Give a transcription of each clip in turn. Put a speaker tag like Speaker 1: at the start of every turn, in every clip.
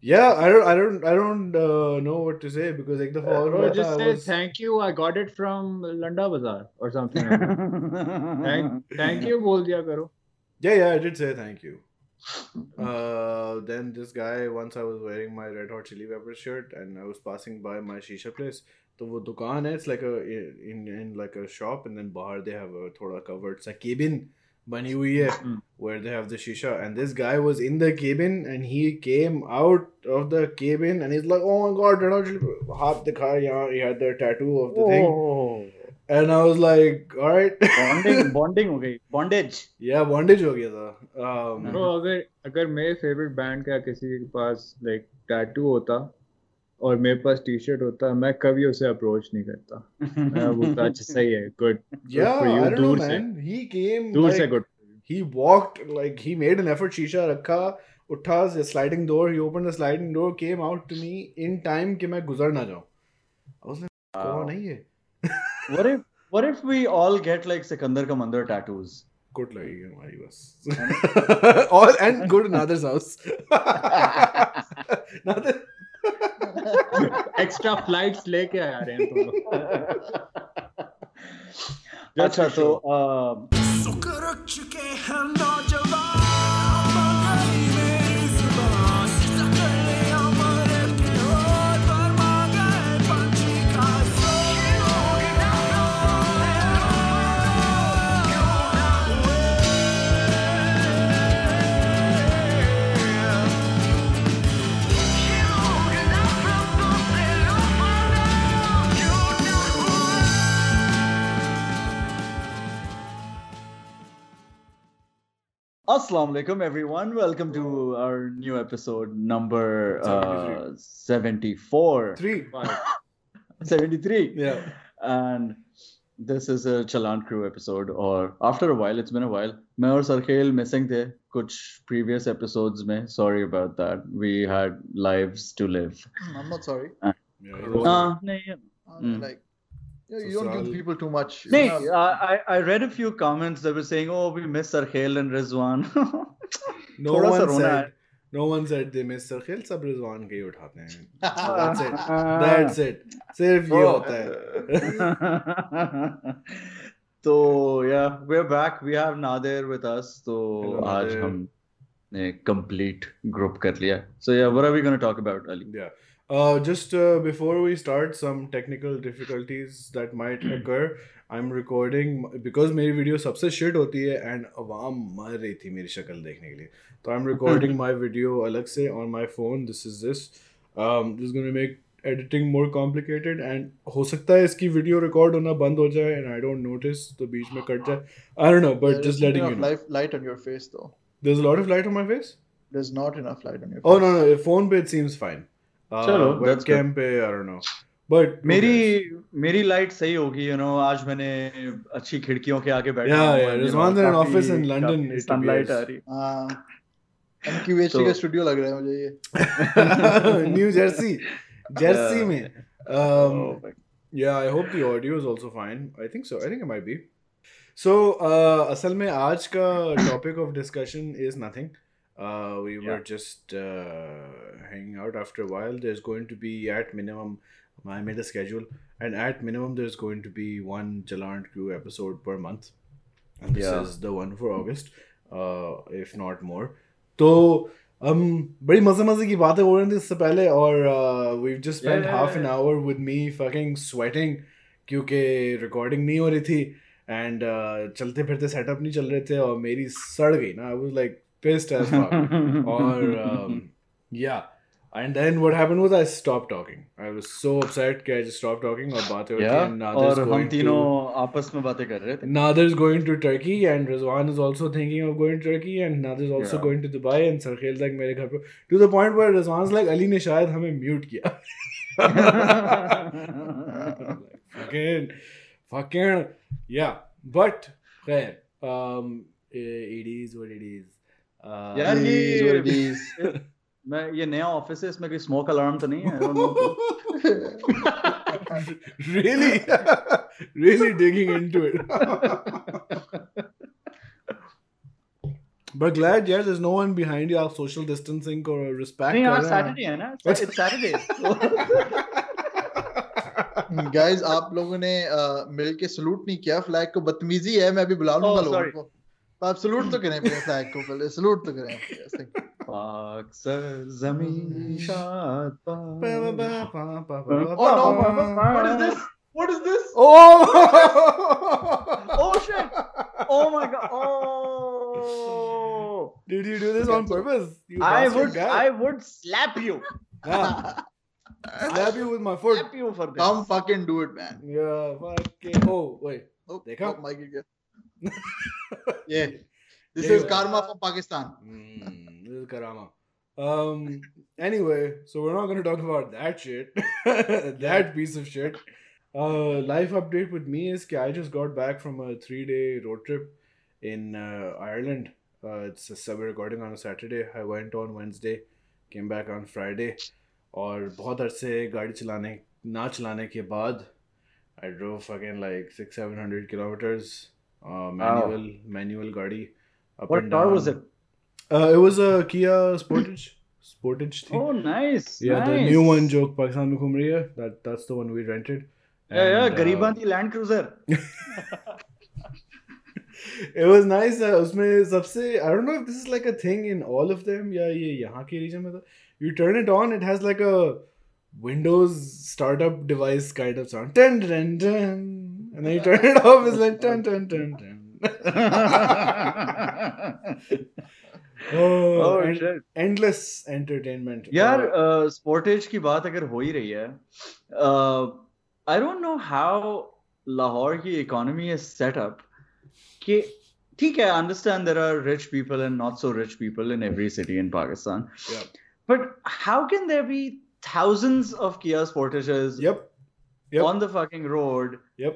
Speaker 1: Yeah, I don't, I don't, I don't uh, know what to say because like the follow.
Speaker 2: Uh, just say
Speaker 1: was...
Speaker 2: thank you. I got it from Landa Bazaar or something. thank, thank you, bol diya karo.
Speaker 1: Yeah, yeah, I did say thank you. Uh, then this guy once I was wearing my Red Hot Chili Peppers shirt and I was passing by my shisha place तो वो दुकान है it's like in in like a shop and then बाहर they have थोड़ा covered सा cabin बनी हुई है वेयर दे हैव द शीशा and this guy was in the cabin and he came out of the cabin and is like oh my God red hot हाथ दिखा यहाँ ही had the tattoo of the thing and I was like alright
Speaker 3: bonding bonding हो गई bondage
Speaker 1: या bondage हो गया था।
Speaker 2: Bro अगर अगर मेरे फेवरेट बैंड का किसी के पास लाइक टैटू होता और मेरे पास टी शर्ट होता मैं कभी उसे अप्रोच नहीं करता। मैं अच्छा सही है गुड या आई
Speaker 1: डोंट नो मैन
Speaker 2: दूर से।
Speaker 1: Good he walked like he made an effort शीशा रखा उठा sliding door he open the sliding door came out to me in time कि मैं गुजर ना जाऊँ। उसने कौन नहीं है
Speaker 3: what if what if we all get like Sikandar का मंदिर टैटूज
Speaker 1: गुड लगेगी हमारी बस। All and good Nadir's house Nadir
Speaker 2: extra flights लेके आ रहे हैं तुम लोग।
Speaker 3: अच्छा तो uh, Assalamu alaikum, everyone. Welcome to our new episode number uh, 74. 73.
Speaker 1: Yeah.
Speaker 3: And this is a Chalant crew episode, or after a while, it's been a while. मैं and Sarkhel missing the. कुछ previous episodes में. Sorry about that. We had lives to live.
Speaker 4: I'm not sorry.
Speaker 1: Uh, yeah, uh,
Speaker 3: no, yeah.
Speaker 4: Uh,
Speaker 3: mm.
Speaker 4: Like yeah, you
Speaker 1: so
Speaker 4: don't give people too much.
Speaker 3: Nee.
Speaker 4: Uh,
Speaker 3: I, I read a few comments that were saying, oh, we miss Sarkhail and Rizwan.
Speaker 1: no one said. No one said they miss Sarkhail, सब रिजवान के ही उठाते हैं. That's it. That's it. सिर्फ ये होता है.
Speaker 3: तो yeah, we're back. We have Nadir with us. तो आज हम ने complete group कर लिया. So yeah, what are we going to talk about, Ali?
Speaker 1: Yeah. Uh, just uh, before we start, some technical difficulties that might occur. I'm recording because मेरी video सबसे shit होती है एंड आवाम मर रही थी मेरी शक्ल देखने के लिए। तो I am recording my video अलग से on my phone this is this this gonna make editing more complicated and हो सकता है इसकी वीडियो रिकॉर्ड होना बंद हो जाए एंड आई डोंट नोटिस तो बीच में कट जाए। I don't know but just letting you know
Speaker 4: light on your face though
Speaker 1: there is a lot of light on my face
Speaker 4: there is not enough light on your face oh
Speaker 1: no no phone पे it seems fine Uh,
Speaker 3: चलो
Speaker 1: webcam पे I don't know but
Speaker 3: मेरी मेरी light सही होगी you know आज मैंने अच्छी खिड़कियों के आगे बैठा
Speaker 1: या
Speaker 3: Rizwan
Speaker 1: in office in London
Speaker 3: sunlight आ रही
Speaker 4: हाँ। एमक्यूएचसी
Speaker 3: तो
Speaker 4: का स्टूडियो लग रहा है मुझे ये।
Speaker 1: न्यू जर्सी
Speaker 3: जर्सी
Speaker 1: में। Um
Speaker 3: oh,
Speaker 1: yeah i hope the audio is also fine. I think so. I think it might be. So uh, असल में आज का topic of discussion is nothing Uh, we were just uh, hanging out. After a while there's going to be at minimum i made a schedule and at minimum there's going to be one Chalant crew episode per month. And this is the one for august uh, if not more. So um, very buddy mazamazi ki baat hai this sapale or uh, we've just spent half an hour with me fucking sweating because recording nahi ho rahi thi and chalte phirte setup nahi chal rahe the aur meri sad na. I was like pissed as fuck. or um, yeah. And then what happened was I stopped talking. I was so upset that I just stopped talking Or
Speaker 3: yeah,
Speaker 1: and Nadir
Speaker 3: और हम
Speaker 1: to,
Speaker 3: आपस
Speaker 1: is going to Turkey and Rizwan is also thinking of going to Turkey and Nadir is also
Speaker 3: yeah.
Speaker 1: going to Dubai and Sarkhail like मेरे घर पे to the point where Rizwan's like Ali ne shayad हमें mute किया fucking fucking yeah but खैर um, it is what it is
Speaker 3: यार ये
Speaker 5: मैं ये नया ऑफ़िस है इसमें कोई स्मोक अलार्म तो नहीं है
Speaker 1: really really digging into it but glad yeah there's no one behind you आप social distancing को respect
Speaker 5: नहीं
Speaker 1: कर
Speaker 5: आज
Speaker 1: रहे हैं
Speaker 5: सैटरडे है ना इट्स सैटरडे
Speaker 4: गाइस आप लोगों ने मिल के सलूट नहीं किया फ्लैग को बदतमीजी है मैं अभी बुला लूँगा
Speaker 5: Oh,
Speaker 4: लोगों को आप सलूट तो करें अपने फ्लैग को पहले सलूट तो करें Yes, thank you.
Speaker 5: पाक जमीन शाद
Speaker 1: Pa, pa, pa, pa, pa, pa,
Speaker 5: Oh,
Speaker 1: pa,
Speaker 5: no,
Speaker 1: pa.
Speaker 5: what is this? What is this?
Speaker 1: oh
Speaker 5: Oh shit! Oh my god! Oh!
Speaker 1: did you do this on purpose you
Speaker 5: I
Speaker 1: bastard
Speaker 5: would,
Speaker 1: guy.
Speaker 5: I would slap you,
Speaker 1: yeah. slap you with my foot
Speaker 5: slap you for this.
Speaker 4: Come fucking do it man
Speaker 1: yeah fucking oh wait
Speaker 4: oh,
Speaker 1: देखा?
Speaker 4: oh, mic गिर गया yeah this
Speaker 1: Yeah,
Speaker 4: is
Speaker 1: yeah.
Speaker 4: karma from Pakistan
Speaker 1: Mm, this is Karama. Um. Anyway, so we're not gonna talk about that shit. that piece of shit. Uh, life update with me is that I just got back from a three-day road trip in uh, Ireland. Uh, it's a, so we're recording on a Saturday. I went on Wednesday, came back on Friday. और बहुत अरसे गाड़ी चलाने ना चलाने के बाद I drove fucking like six seven hundred kilometers. Uh, manual manual गाड़ी. Up
Speaker 5: What
Speaker 1: and
Speaker 5: car
Speaker 1: down.
Speaker 5: was it?
Speaker 1: Uh, it was a Kia Sportage. Sportage थी.
Speaker 5: Oh, nice.
Speaker 1: yeah,
Speaker 5: nice.
Speaker 1: the new one जो पाकिस्तान में घूम रही है. That that's the one we rented.
Speaker 5: And, Yeah,
Speaker 1: yeah. Uh,
Speaker 5: गरीबां दी Land Cruiser.
Speaker 1: it was nice. Uh, उसमें सबसे I don't know if this is like a thing in all of them या ये यहाँ के region में था. You turn it on, it has like a Windows startup device kind of sound. Dun, dun, dun. And then you turn it off, it's like dun dun dun dun. oh,
Speaker 5: oh
Speaker 1: and-
Speaker 5: shit.
Speaker 1: endless entertainment.
Speaker 5: यार
Speaker 1: Uh,
Speaker 5: Sportage की बात अगर हो ही रही है I don't know how Lahore की economy is set up कि ठीक है understand their are rich people and not so rich people in every city in Pakistan
Speaker 1: Yeah.
Speaker 5: But how can there be thousands of Kia Sportages
Speaker 1: Yep. Yep.
Speaker 5: on the fucking road
Speaker 1: Yep.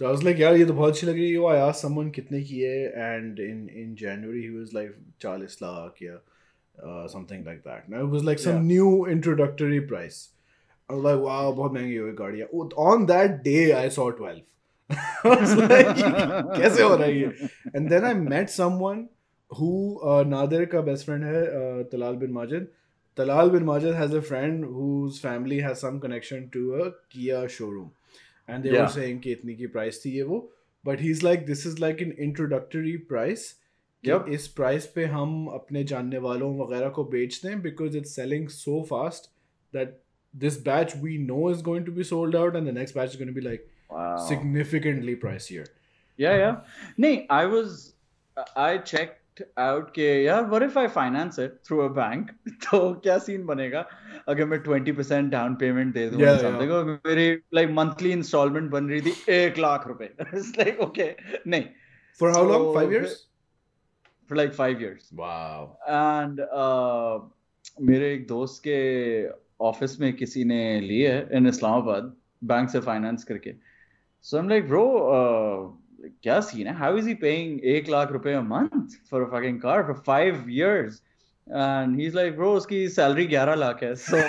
Speaker 1: तो आई was like यार ये तो बहुत अच्छी लग रही है। वो आई आस्क्ड समवन कितने की है? And in in January he was like 40 lakh या something like that now it was like some new introductory price I was like wow बहुत महँगी हो गई गाड़ी on that day I saw 12 कैसे हो रहा है ये? And then I met someone who Nadir का बेस्ट फ्रेंड है uh, Talal bin Majid. Talal bin Majid has a friend whose family has some connection to a Kia showroom And they
Speaker 5: Yeah.
Speaker 1: were saying कि इतनी की price थी ये वो. But he's like, this is like an introductory price.
Speaker 5: Yep.
Speaker 1: इस price पे हम अपने जानने वालों वगैरह को बेच दें because it's selling so fast that this batch we know is going to be sold out and the next batch is going be
Speaker 5: like
Speaker 1: significantly pricier
Speaker 5: Yeah, yeah. Nee, I was, I checked के यार तो क्या बनेगा? अगर मैं दे मेरी बन रही थी एक लाख रुपए। नहीं। मेरे एक दोस्त के ऑफ़िस में किसी ने लिए है इन इस्लामाबाद बैंक से फाइनेंस करके। So I like bro क्या सीन है हाउ इज ही पेइंग एक लाख रुपए a month for a fucking car for five years and he is like bro उसकी सैलरी 11 लाख है सो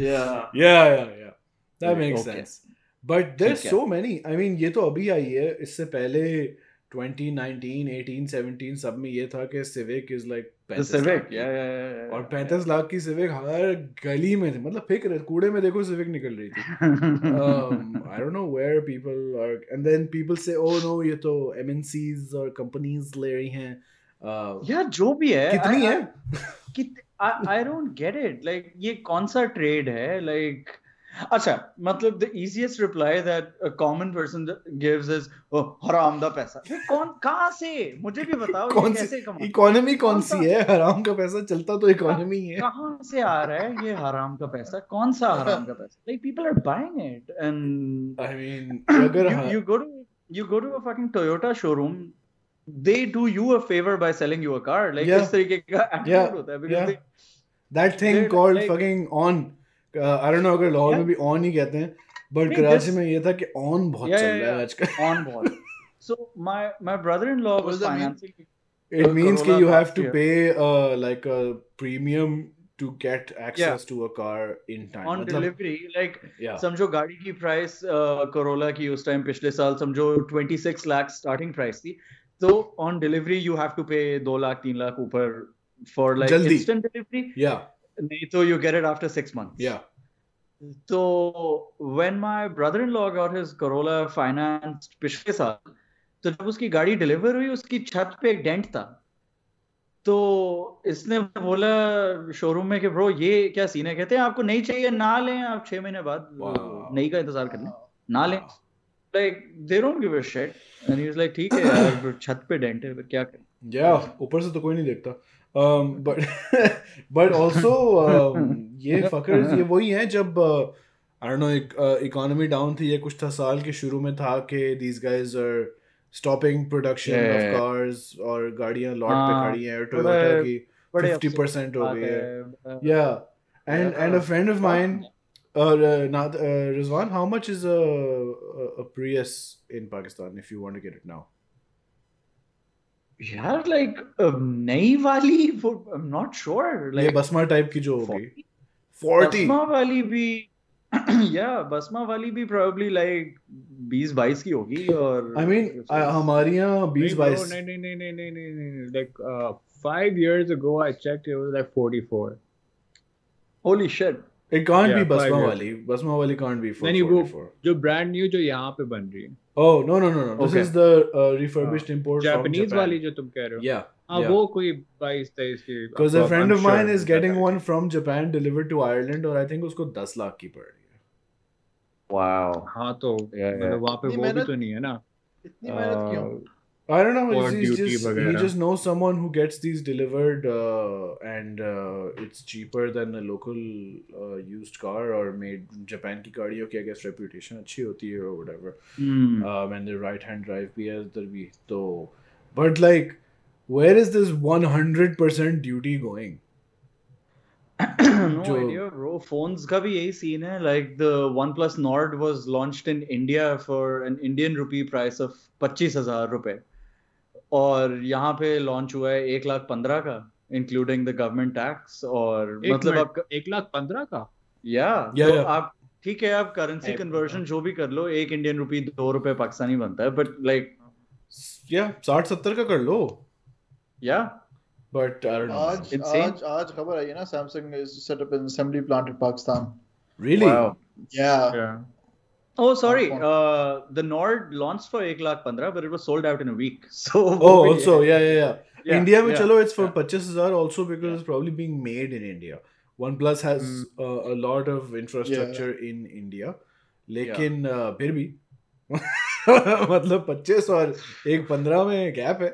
Speaker 1: yeah yeah yeah that
Speaker 5: Okay.
Speaker 1: makes sense but there's
Speaker 5: ठीक है।
Speaker 1: so many i mean ये तो अभी आई है इससे पहले 2019 18 17 सब में ये था कि civic is like
Speaker 5: the
Speaker 1: 35 Civic lakh
Speaker 5: या या
Speaker 1: और 35 लाख की सिविक हर गली में थी मतलब फ़िक्र कूड़े में देखो सिविक निकल रही थी। I don't know where people are, and then people say, "Oh no, ये तो MNCs और companies ले रही हैं." Uh,
Speaker 5: यार जो भी है
Speaker 1: कितनी
Speaker 5: I-
Speaker 1: है?
Speaker 5: I don't get it like ये कौन सा ट्रेड है? लाइक अच्छा मतलब the easiest reply that a common person gives is oh हराम दा पैसा ये कौन कहाँ से मुझे भी बताओ ये
Speaker 1: कौन
Speaker 5: कैसे
Speaker 1: सी
Speaker 5: कमा
Speaker 1: इकोनॉमी कौन सी है हराम का पैसा चलता तो इकोनॉमी है
Speaker 5: कहाँ से आ रहा है ये हराम का पैसा कौन सा हराम का पैसा like people are buying it and
Speaker 1: I mean अगर हाँ-
Speaker 5: you go to you go to a fucking Toyota showroom they do you a favor by selling you a car like
Speaker 1: Yeah.
Speaker 5: इस तरीके का attitude
Speaker 1: Yeah.
Speaker 5: होता है because
Speaker 1: Yeah.
Speaker 5: they,
Speaker 1: that thing called
Speaker 5: like-
Speaker 1: fucking on I don't know अगर लाहौर में भी on ही कहते हैं बट कराची में ये था कि ऑन बहुत चल रहा है आजकल।
Speaker 5: ऑन बहुत। So my my brother
Speaker 4: in law was
Speaker 5: financing
Speaker 1: it means कि you have to pay like a premium to get access to a car in time
Speaker 5: on delivery like समझो गाड़ी की प्राइस करोला uh, की उस time पिछले साल समझो 26 lakh starting price थी। तो on delivery you have to pay 2 lakh 3 lakh ऊपर फॉर लाइक इंस्टेंट डिलीवरी
Speaker 1: या
Speaker 5: नहीं तो you get it after 6 months
Speaker 1: yeah.
Speaker 5: तो when my brother-in-law got his Corolla financed पिछले साल तो जब उसकी गाड़ी डिलीवर हुई उसकी छत पे एक डेंट था। तो इसने बोला शोरूम में कि ब्रो ये क्या सीन है? कहते हैं आपको नहीं चाहिए ना लें आप छह महीने बाद. नई का इंतज़ार कर लें ना लें। Like they don't give a shit and he was like ठीक है यार छत पे डेंट है क्या करें?
Speaker 1: Yeah ऊपर से तो कोई नहीं देखता। Um, बट ऑल्सो um, ये फकर्स ये वही हैं जब uh, आई डोंट एक uh, इकोनॉमी डाउन थी ये कुछ था साल के शुरू में था कि these guys are stopping production cars और गाड़ियाँ लॉट पे खड़ी हैं टोयोटा की 50% हो गई है। Yeah and and a friend of mine Rizwan how much is a Prius in Pakistan if you want to get it now
Speaker 5: यार लाइक नई वाली I am not
Speaker 1: sure
Speaker 5: like
Speaker 1: बसमा टाइप की जो होगी। 40
Speaker 5: बसमा वाली भी या बसमा वाली भी प्रोबब्ली लाइक 20 22 की होगी और
Speaker 1: आई मीन हमारी यहाँ 20 22
Speaker 2: नहीं नहीं नहीं नहीं नहीं नहीं like 5 years ago I checked it was like 44
Speaker 5: holy shit
Speaker 1: it can't be बसमा वाली। बसमा
Speaker 2: वाली कांट बी
Speaker 1: 44
Speaker 2: जो ब्रांड न्यू जो यहाँ पे बन रही है।
Speaker 1: Oh no no no no. This
Speaker 5: Okay.
Speaker 1: is the uh, refurbished import from
Speaker 2: Japanese
Speaker 1: Japan.
Speaker 2: वाली जो तुम कह रहे हो.
Speaker 1: Yeah.
Speaker 2: हाँ
Speaker 1: yeah.
Speaker 2: वो कोई 22 23 की.
Speaker 1: Because a
Speaker 2: I'm
Speaker 1: friend of
Speaker 2: sure
Speaker 1: mine is getting one from Japan delivered to Ireland और I think उसको 10 लाख की पड़ रही है.
Speaker 5: wow
Speaker 2: हाँ तो
Speaker 5: Yeah, yeah.
Speaker 2: मतलब वहाँ पे वो भी तो नहीं है ना.
Speaker 4: इतनी मेहनत क्यों
Speaker 2: Uh,
Speaker 1: I don't know.
Speaker 2: Or
Speaker 1: He's, he's
Speaker 2: duty
Speaker 1: just, he
Speaker 2: वगैरह.
Speaker 1: just knows someone who gets these delivered uh, and uh, it's cheaper than a local uh, used car or made Japan की गाड़ियों की I guess reputation अच्छी होती है or whatever.
Speaker 5: hmm.
Speaker 1: um, and the right hand drive भी है इधर भी तो but like where is this 100% duty going
Speaker 5: no
Speaker 1: जो-
Speaker 5: idea bro phones का भी यही scene है like the OnePlus Nord was launched in India for an Indian rupee price of पच्चीस हजार रुपए और यहाँ पे लॉन्च हुआ है एक लाख पंद्रह का इंक्लूडिंग द गवर्नमेंट टैक्स और
Speaker 2: एक
Speaker 5: मतलब आप
Speaker 2: एक लाख पंद्रह का.
Speaker 5: या
Speaker 1: Yeah,
Speaker 5: तो
Speaker 1: yeah.
Speaker 5: आप ठीक है आप करेंसी कन्वर्जन जो भी कर लो एक इंडियन रुपी दो रुपए पाकिस्तानी बनता है बट लाइक
Speaker 1: yeah 60 70 का कर लो।
Speaker 5: या
Speaker 1: I
Speaker 4: आज आज आज खबर आई है ना Samsung is set up an assembly plant in Pakistan
Speaker 1: really
Speaker 2: yeah.
Speaker 5: Oh, sorry. Uh, the Nord launched for एक लाख पंद्रह, but it was sold out in a week. So
Speaker 1: oh also yeah yeah yeah,
Speaker 5: Yeah,
Speaker 1: India में
Speaker 5: yeah,
Speaker 1: चलो it's for
Speaker 5: yeah.
Speaker 1: 25000 also because yeah. it's probably being made in India OnePlus has
Speaker 5: Hmm.
Speaker 1: uh, a lot of infrastructure in India लेकिन uh, फिर भी मतलब 25 और एक 15 में gap है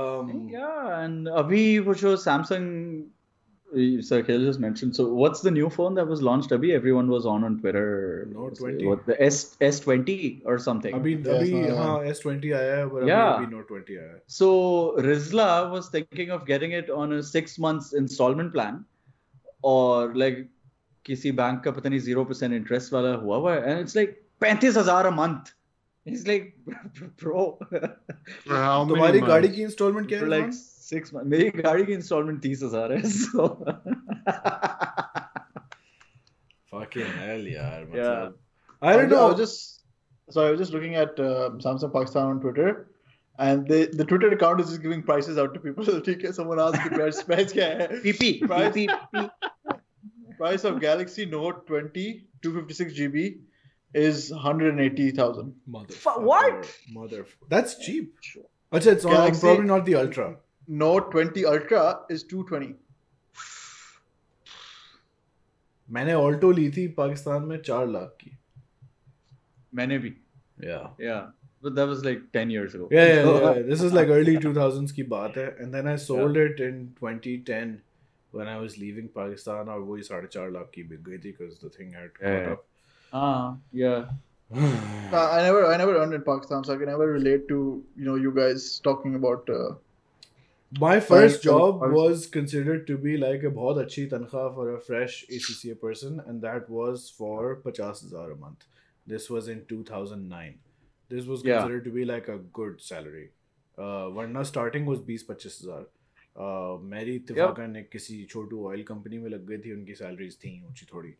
Speaker 1: um,
Speaker 5: yeah, and अभी वो जो Samsung, Sarkhail just mentioned. So, what's the new phone that was launched? Abhi, everyone was on on Twitter.
Speaker 1: Note 20.
Speaker 5: What, the S S twenty or something.
Speaker 1: Abhi,
Speaker 4: yeah,
Speaker 1: abhi, S twenty aaya, but
Speaker 5: yeah.
Speaker 1: abhi, abhi Note twenty aaya.
Speaker 5: So Rizla was thinking of getting it on a six months installment plan, or like किसी bank का पता 0% interest interest वाला हुआ हुआ है and it's like पैंतीस हजार a month it's like bro
Speaker 1: तुम्हारी गाड़ी की instalment क्या है
Speaker 5: like
Speaker 1: like,
Speaker 5: six months. मेरी गाड़ी की इंस्टॉलमेंट तीस हजार है so
Speaker 1: fucking hell यार
Speaker 5: Yeah.
Speaker 1: मतलब I don't
Speaker 4: I
Speaker 1: know
Speaker 4: was just so I was just looking at uh, Samsung Pakistan on Twitter, and they, the Twitter account is just giving prices out to people. ठीक है, someone asked the price price क्या है?
Speaker 5: PP
Speaker 4: Price-
Speaker 5: PP
Speaker 4: Price of Galaxy Note 20 256 GB is 180,000.
Speaker 1: motherfucker
Speaker 5: what?
Speaker 1: mother that's cheap अच्छा it's not,
Speaker 4: Galaxy-
Speaker 1: probably not the ultra
Speaker 4: Note 20 Ultra is 220.
Speaker 1: मैंने Alto ली थी पाकिस्तान में चार लाख की
Speaker 5: मैंने भी
Speaker 1: yeah
Speaker 5: yeah but that was like 10 years ago
Speaker 1: yeah yeah, yeah. this is like early 2000s की बात है and then I sold yeah. it in 2010 when I was leaving Pakistan वही साढ़े चार लाख की बिक गई थी because the thing had caught
Speaker 5: Yeah.
Speaker 1: up
Speaker 5: ah uh, yeah
Speaker 4: Uh, I never, I never earned in Pakistan, so I can never relate to you know you guys talking about. Uh,
Speaker 1: My first job was considered to be like a बहुत अच्छी तनख्वाह for a fresh ACCA person and that was for 50,000 a month. This was in 2009. This was considered Yeah. to be like a good salary. Uh, वरना starting was 20-25 हज़ार uh, मेरी इत्तेफाकन एक किसी छोटू oil company में लग गई थी उनकी सैलरीज थी ऊँची थोड़ी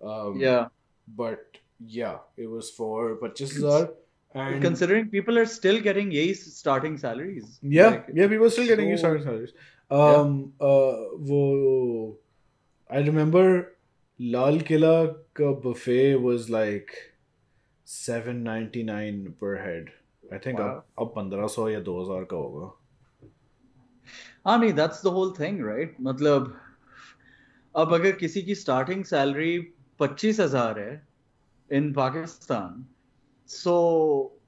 Speaker 1: um,
Speaker 5: yeah
Speaker 1: but yeah it was for 25000 and
Speaker 5: considering people are still getting yay starting salaries
Speaker 1: Yeah,
Speaker 5: Like,
Speaker 1: yeah, people are still getting
Speaker 5: so-
Speaker 1: starting salaries. Um, yeah. uh, वो I remember Lal Killa का buffet was like seven ninety nine per head. I think
Speaker 5: Wow.
Speaker 1: अब अब पंद्रह सौ या दो हज़ार का होगा.
Speaker 5: I mean that's the whole thing right मतलब अब अगर किसी की starting salary पच्चीस हज़ार है in Pakistan सो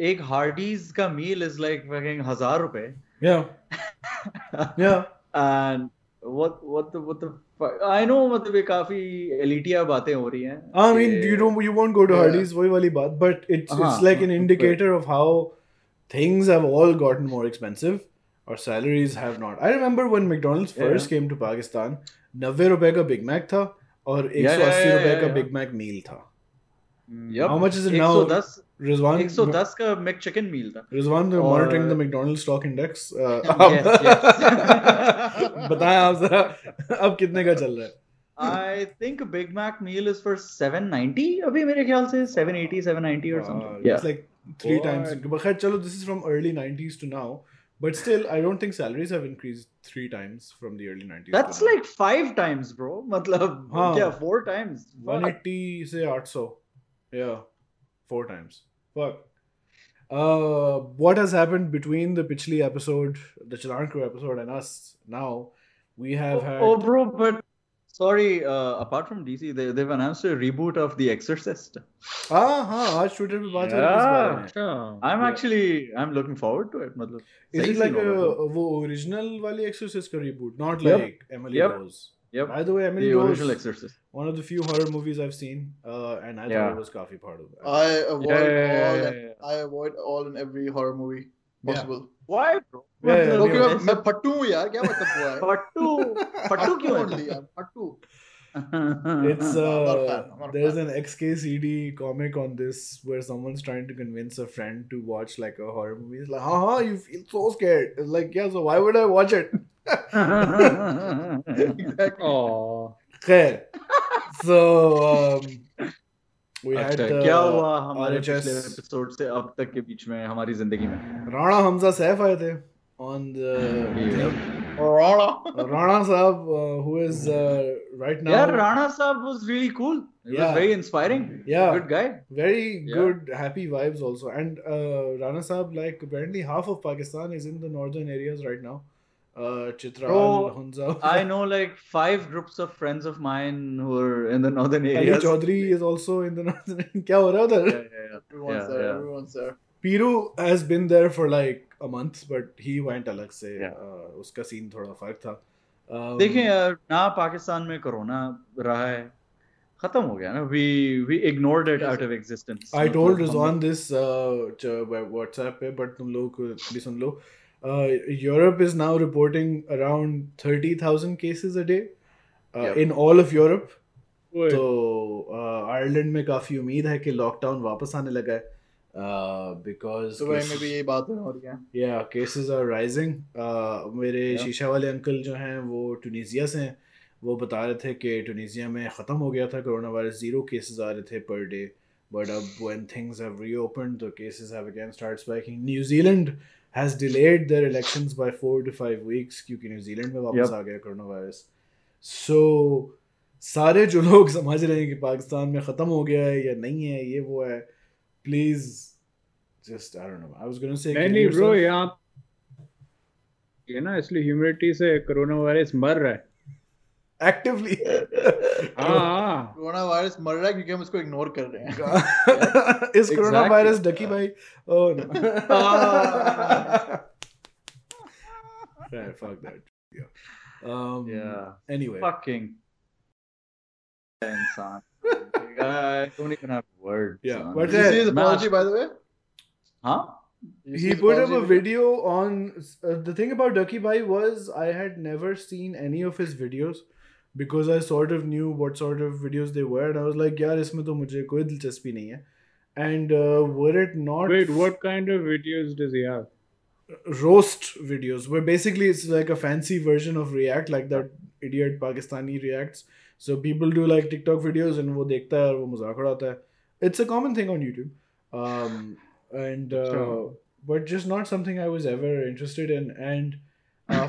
Speaker 5: एक हार्डीज का मील इज़ लाइक हज़ार
Speaker 1: रुपए। का बिग मैक था और
Speaker 5: 180
Speaker 1: रुपए का बिग मैक मील था।
Speaker 5: Yup.
Speaker 1: How much is it now?
Speaker 5: 110
Speaker 1: Rizwan,
Speaker 5: 110 का मैक चिकन मील था
Speaker 1: Rizwan, they're
Speaker 5: और-
Speaker 1: monitoring the McDonald's stock index. Uh,
Speaker 5: Yes,
Speaker 1: अब- बताएँ आप जरा अब कितने का चल रहा है?
Speaker 5: I think a Big Mac meal is for 790 अभी मेरे ख्याल से 780 790 or
Speaker 1: Uh,
Speaker 5: something
Speaker 1: It's
Speaker 5: yeah
Speaker 1: like three
Speaker 5: What?
Speaker 1: times. But खैर, चलो, this is from early 90s to now. But still, I don't think salaries have increased three times from the early 90s.
Speaker 5: that's
Speaker 1: now.
Speaker 5: like five times bro मतलब
Speaker 1: हाँ.
Speaker 5: क्या four times Fuck.
Speaker 1: 180 से 800. Yeah, four times. Fuck. Uh, what has happened between the Pichli episode, the Chalan Crew episode, and us now? We have had.
Speaker 5: oh bro but sorry uh, apart from DC they, they've announced a reboot of The Exorcist
Speaker 1: हाँ हाँ आज Twitter पे बात हो रही है इस बारे में
Speaker 2: अच्छा
Speaker 5: I'm
Speaker 1: Yeah.
Speaker 5: actually I'm looking forward to it मतलब
Speaker 1: Is
Speaker 5: सही
Speaker 1: it like
Speaker 5: scene
Speaker 1: a,
Speaker 5: होगा bro.
Speaker 1: वो ओरिजिनल वाली एक्सोसिस्ट का reboot not
Speaker 5: Yep.
Speaker 1: like Emily
Speaker 5: Yep.
Speaker 1: Rose
Speaker 5: Yep.
Speaker 1: by the way Emily
Speaker 5: the
Speaker 1: Rose
Speaker 5: original Exorcist
Speaker 1: one of the few horror movies I've seen uh, and I thought
Speaker 5: Yeah.
Speaker 1: it was काफी part of that
Speaker 4: I avoid
Speaker 5: Yeah, yeah,
Speaker 4: all.
Speaker 5: yeah,
Speaker 4: and-
Speaker 5: yeah.
Speaker 4: I avoid all and every horror movie possible.
Speaker 5: why bro
Speaker 1: Yeah, yeah,
Speaker 5: मतलब
Speaker 4: क्योंकि
Speaker 1: yeah.
Speaker 4: मैं मैं फट्टू हूँ यार क्या मतलब हुआ है
Speaker 5: फट्टू फट्टू क्यों
Speaker 4: only
Speaker 5: है
Speaker 4: I'm फट्टू
Speaker 1: it's
Speaker 4: I'm not a
Speaker 1: uh,
Speaker 4: fan, I'm not a
Speaker 1: there's
Speaker 4: fan.
Speaker 1: an XKCD comic on this where someone's trying to convince a friend to watch like a horror movie. It's like, haha, you feel so scared. It's like, yeah, so why would I watch it?
Speaker 4: exactly.
Speaker 2: Oh,
Speaker 1: Khair. So um, we had
Speaker 5: अच्छा
Speaker 1: uh,
Speaker 5: क्या हुआ हमारे
Speaker 1: RHS
Speaker 5: पिछले episode से अब तक के बीच में हमारी जिंदगी में
Speaker 1: Rana Hamza Saif आए थे on the
Speaker 5: Yep.
Speaker 4: Rana.
Speaker 1: Rana Saab, uh, who is uh, right now
Speaker 5: यार राणा साहब was really cool he
Speaker 1: Yeah.
Speaker 5: was very inspiring
Speaker 1: Yeah.
Speaker 5: good guy
Speaker 1: very
Speaker 5: Yeah.
Speaker 1: good, happy vibes also. And uh, Rana Saab, like apparently half of Pakistan is in the northern areas right now. Uh, Chitral,
Speaker 5: Bro,
Speaker 1: Hunza.
Speaker 5: I know like five groups of friends of mine who are in the northern
Speaker 1: Ali Chaudhary is also in the northern. क्या हो रहा
Speaker 5: yeah, yeah, yeah.
Speaker 4: Everyone's
Speaker 5: Yeah,
Speaker 4: there.
Speaker 5: yeah.
Speaker 4: Everyone's there.
Speaker 1: Piru has been there for like a month, but he went अलग से.
Speaker 5: Yeah.
Speaker 1: Uh, उसका scene थोड़ा फ़र्क था. Um,
Speaker 5: देखिए यार ना पाकिस्तान में कोरोना रहा है खत्म हो गया ना we we ignored it out of existence
Speaker 1: I told
Speaker 5: मतलब हम-
Speaker 1: Rizwan this uh, WhatsApp पे, but तुम लोग भी सुन लो. Uh, Europe is now reporting around 30,000 cases a day uh,
Speaker 5: Yep.
Speaker 1: in all of Europe. तो आयरलैंड में काफ़ी उम्मीद है कि लॉकडाउन वापस आने लगा है बिकॉज़
Speaker 4: दुबई में भी यही बात हो रही है.
Speaker 1: या केसेस आर राइजिंग मेरे
Speaker 5: Yeah.
Speaker 1: शीशा वाले अंकल जो हैं वो टूनिसिया से हैं वो बता रहे थे कि टूनिसिया में ख़त्म हो गया था कोरोना वायरस ज़ीरो केसेस आ रहे थे पर डे बट अब when things have reopened the cases have again start spiking New Zealand has delayed their elections by four to five weeks क्योंकि न्यूजीलैंड में वापस
Speaker 5: Yep.
Speaker 1: आ गया कोरोना वायरस सो सारे जो लोग समझ रहे हैं कि पाकिस्तान में ख़त्म हो गया है या नहीं है ये वो है। Please just I don't know I was gonna say
Speaker 2: नहीं नहीं ब्रो यहाँ ये ना इसलिए ह्यूमिडिटी से कोरोना वायरस मर रहा है।
Speaker 1: Actively.
Speaker 2: हाँ
Speaker 4: कोरोना वायरस मर रहा है क्योंकि हम इसको इग्नोर कर रहे हैं
Speaker 1: is coronavirus ducky bhai oh no
Speaker 5: Ah.
Speaker 1: Right, fuck that yeah um
Speaker 5: Yeah.
Speaker 1: anyway
Speaker 5: Fucking इंसान I don't even have words.
Speaker 1: Yeah,
Speaker 5: man.
Speaker 1: but
Speaker 4: Did you see his
Speaker 5: मैं
Speaker 4: apology
Speaker 5: आज-
Speaker 4: by the way
Speaker 5: Huh?
Speaker 4: Did you see
Speaker 1: he
Speaker 4: his
Speaker 1: put up
Speaker 4: apology
Speaker 1: a video on uh, the thing about ducky bhai was i had never seen any of his videos because i sort of knew what sort of videos they were and i was like yaar isme to mujhe koi dilchaspi nahi hai. And uh, were it not
Speaker 2: Wait, what kind of videos does he have?
Speaker 1: roast videos where basically it's like a fancy version of react like that idiot pakistani reacts. So people do like tiktok videos and wo dekhta hai aur wo mazak udata hai. It's a common thing on youtube. Um and uh,
Speaker 2: Sure.
Speaker 1: but just not something i was ever interested in. And uh,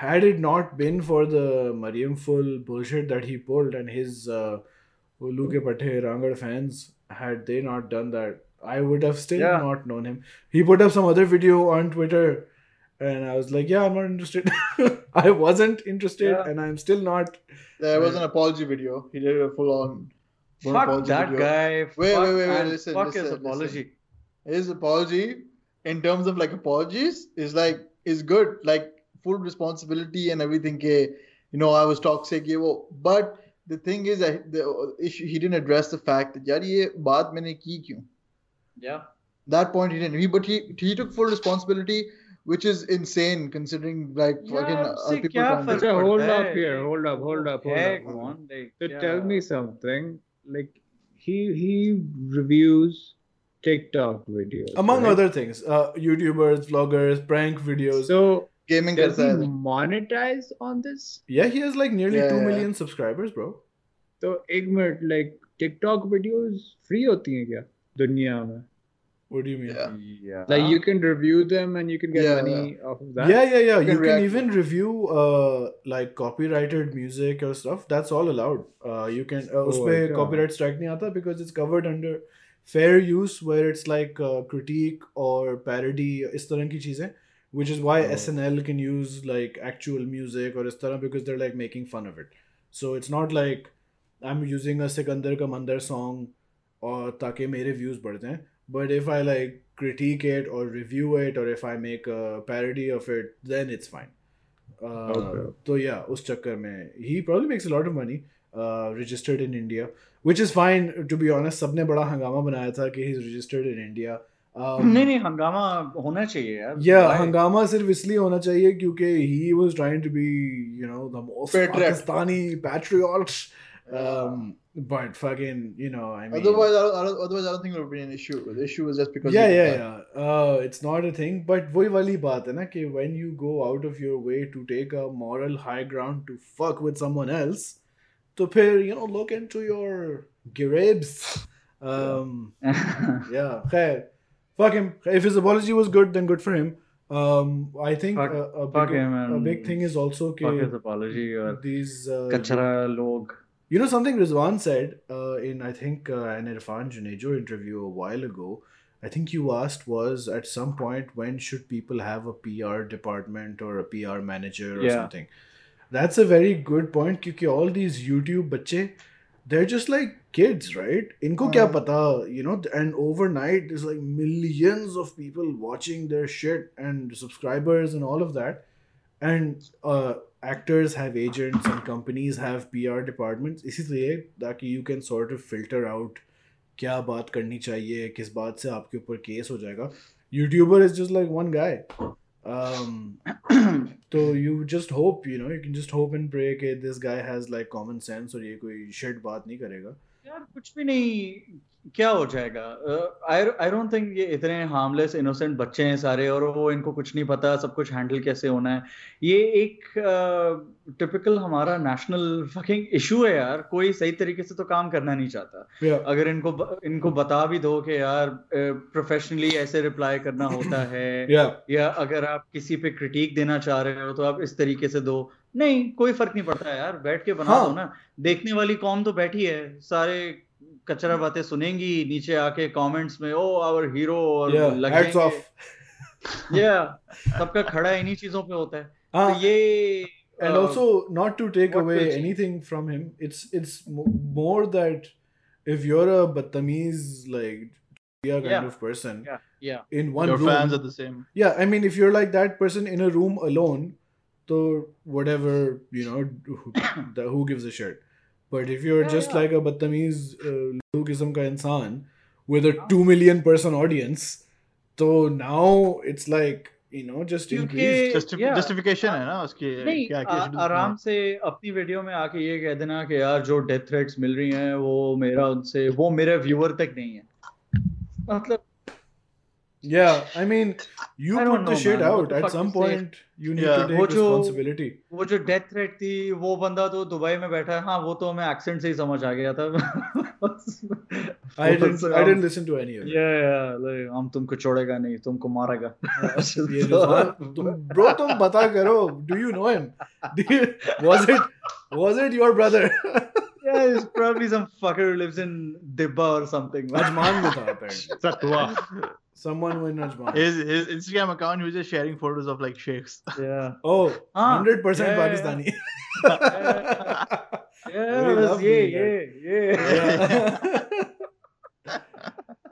Speaker 1: had it not been for the mariam full bullshit that he pulled and his uh, Ulu ke Pathe Rangad fans had they not done that I would have still
Speaker 5: Yeah.
Speaker 1: not known him he put up some other video on Twitter and I was like yeah I'm not interested I wasn't interested
Speaker 5: Yeah.
Speaker 1: and I'm still not
Speaker 4: there was an apology video he did a full on
Speaker 5: Fuck that guy.
Speaker 4: Wait,
Speaker 5: fuck,
Speaker 4: wait, wait, wait,
Speaker 5: and
Speaker 4: listen,
Speaker 5: fuck his
Speaker 4: listen,
Speaker 5: apology.
Speaker 4: his apology in terms of like apologies is like is good like full responsibility and everything ke, you know i was toxic ye wo. but the thing is that the issue he didn't address the fact that yaar ye baat maine ki kyun
Speaker 5: Yeah.
Speaker 4: that point he didn't he but he he took full responsibility which is insane considering like
Speaker 5: Yeah,
Speaker 4: fucking
Speaker 5: उससे
Speaker 4: other people
Speaker 5: क्या
Speaker 4: can't do
Speaker 5: फर्क
Speaker 4: it.
Speaker 2: Acha, hold
Speaker 5: पड़ता
Speaker 2: up
Speaker 5: है?
Speaker 2: here, hold up, hold up, hold
Speaker 5: है,
Speaker 2: up.
Speaker 5: come on, like,
Speaker 2: So
Speaker 5: yeah.
Speaker 2: tell me something. Like he he reviews TikTok videos.
Speaker 1: among
Speaker 2: right?
Speaker 1: other things uh, YouTubers vloggers prank videos
Speaker 2: So
Speaker 4: gaming
Speaker 2: does
Speaker 4: karta
Speaker 2: he
Speaker 4: hai
Speaker 2: monetize on this?
Speaker 1: yeah he has like nearly
Speaker 4: Yeah,
Speaker 1: two
Speaker 4: yeah.
Speaker 1: million subscribers bro
Speaker 2: तो एक minute like TikTok videos free होती हैं क्या दुनिया में?
Speaker 1: what do you mean
Speaker 4: Yeah.
Speaker 5: Yeah.
Speaker 2: Like you can review them and you can get
Speaker 4: Yeah,
Speaker 2: money off of that.
Speaker 1: yeah yeah yeah
Speaker 4: You
Speaker 1: you
Speaker 4: can
Speaker 1: can even
Speaker 4: to
Speaker 1: review uh like copyrighted music or stuff that's all allowed uh you can uh,
Speaker 2: Oh,
Speaker 1: उसपे
Speaker 2: अच्छा.
Speaker 1: copyright strike नहीं आता because it's covered under fair use where it's like uh, critique or parody इस तरह की चीज़ें which is why
Speaker 2: Oh.
Speaker 1: SNL can use like actual music or इस तरह because they're like making fun of it so it's not like I'm using a Sikandar का मंदर song और ताकि मेरे views बढ़ जाएं but if I like critique it or review it or if I make a parody of it then it's fine uh,
Speaker 2: Okay.
Speaker 1: तो yeah उस चक्कर में he probably makes a lot of money uh, registered in India which is fine to be honest सबने बड़ा हंगामा बनाया था कि he's registered in India um,
Speaker 5: नहीं नहीं हंगामा होना चाहिए यार
Speaker 1: yeah
Speaker 5: Why?
Speaker 1: हंगामा सिर्फ इसलिए होना चाहिए क्योंकि he was trying to be you know the most
Speaker 4: Patriot.
Speaker 1: Pakistani patriot um, but fucking you know I mean
Speaker 4: otherwise I don't, I don't, otherwise I don't think it would be an issue the issue was just because
Speaker 1: yeah
Speaker 4: he did
Speaker 1: yeah
Speaker 4: that.
Speaker 1: yeah uh, it's not a thing but वही वाली बात है ना कि when you go out of your way to take a moral high ground to fuck with someone else तो फिर you know look into your grapes um yeah khair fuck him. If his apology was good, then good for him. Um, I think
Speaker 5: fuck,
Speaker 1: a, a, big,
Speaker 5: him,
Speaker 1: a, big, thing is also
Speaker 5: fuck his apology uh,
Speaker 1: these uh,
Speaker 5: log.
Speaker 1: You know something Rizwan said uh, in I think uh, an Irfan Junejo interview a while ago. I think you asked was at some point when should people have a PR department or a PR manager or
Speaker 5: yeah.
Speaker 1: something. That's a very good point because all these YouTube bache they're just like kids, right? Inko kya
Speaker 4: हाँ.
Speaker 1: pata, you know, and overnight there's like millions of people watching their shit and subscribers and all of that. And uh, actors have agents and companies have PR departments इसलिए ताकि you can sort of filter out क्या बात करनी चाहिए किस बात से आपके ऊपर केस हो जाएगा YouTuber is just like one guy um, so you just hope you know you can just hope and pray कि this guy has like common sense और ये कोई shit बात नहीं करेगा
Speaker 5: यार कुछ भी नहीं क्या हो जाएगा? आई डोंट थिंक ये इतने हार्मलेस इनोसेंट बच्चे हैं सारे और वो इनको कुछ नहीं पता सब कुछ हैंडल कैसे होना है। ये एक टिपिकल uh, हमारा नेशनल फकिंग इशू है यार। कोई सही तरीके से तो काम करना नहीं चाहता।
Speaker 1: Yeah.
Speaker 5: अगर इनको इनको बता भी दो कि यार प्रोफेशनली uh, ऐसे रिप्लाई करना होता है
Speaker 1: yeah.
Speaker 5: या अगर आप किसी पे क्रिटिक देना चाह रहे हो तो आप इस तरीके से दो। नहीं कोई फ़र्क नहीं पड़ता यार। बैठ के बना
Speaker 1: हाँ।
Speaker 5: दो ना। देखने वाली कौम तो बैठी है। सारे कचरा बातें सुनेंगी नीचे आके कमेंट्स में ओ आवर हीरो और
Speaker 1: ऑफ़
Speaker 5: या सबका खड़ा इन्हीं चीज़ों पे होता है। तो ये
Speaker 1: and also not to take away anything from him it's it's more that if you are a बदतमीज like yeah kind of person
Speaker 5: yeah
Speaker 1: in one
Speaker 4: your fans are the same
Speaker 1: yeah I mean if you are like that person in a room alone तो whatever you know who gives a shit but if you
Speaker 5: are
Speaker 1: just like a बदतमीज लू किस्म का इंसान with a two million person audience तो now it's like you know just
Speaker 4: justification है ना उसकी क्या क्या
Speaker 5: आराम
Speaker 4: हाँ।
Speaker 5: से अपनी वीडियो में आके ये कह देना कि यार जो डेथ थ्रेट्स मिल रही हैं वो मेरा उनसे वो मेरे व्यूअर तक नहीं है। मतलब
Speaker 1: Yeah, I mean, you
Speaker 5: I
Speaker 1: put
Speaker 5: don't
Speaker 1: the
Speaker 5: know,
Speaker 1: shit
Speaker 5: man. What
Speaker 1: out.
Speaker 5: the
Speaker 1: At
Speaker 5: fuck
Speaker 1: some
Speaker 5: to say?
Speaker 1: point, you need
Speaker 4: Yeah.
Speaker 1: to take
Speaker 5: वो जो-
Speaker 1: responsibility.
Speaker 5: वो जो डेथ थ्रेट थी वो बंदा तो दुबई में बैठा है हाँ वो तो हमें एक्सेंट से ही समझ आ गया था
Speaker 1: I didn't. I didn't listen to any of it.
Speaker 5: yeah, yeah, like, हम तुमको छोड़ेगा नहीं तुमको मारेगा
Speaker 1: ये रिजवान, तुम bro, तुम बता करो. Do you know him? Do you, was it was it your brother?
Speaker 5: yeah it's probably some fucker who lives in Dibba or something man.
Speaker 1: Ajman में था apparently.
Speaker 2: Satwa.
Speaker 1: Someone will nudge Mohammed.
Speaker 4: His, his Instagram account, he was just sharing photos of like sheikhs.
Speaker 5: Yeah.
Speaker 1: Oh,
Speaker 5: ah,
Speaker 1: 100%
Speaker 5: yeah,
Speaker 1: Pakistani.
Speaker 5: Yeah, yeah.
Speaker 1: yeah,
Speaker 5: yeah, yeah.
Speaker 1: yeah.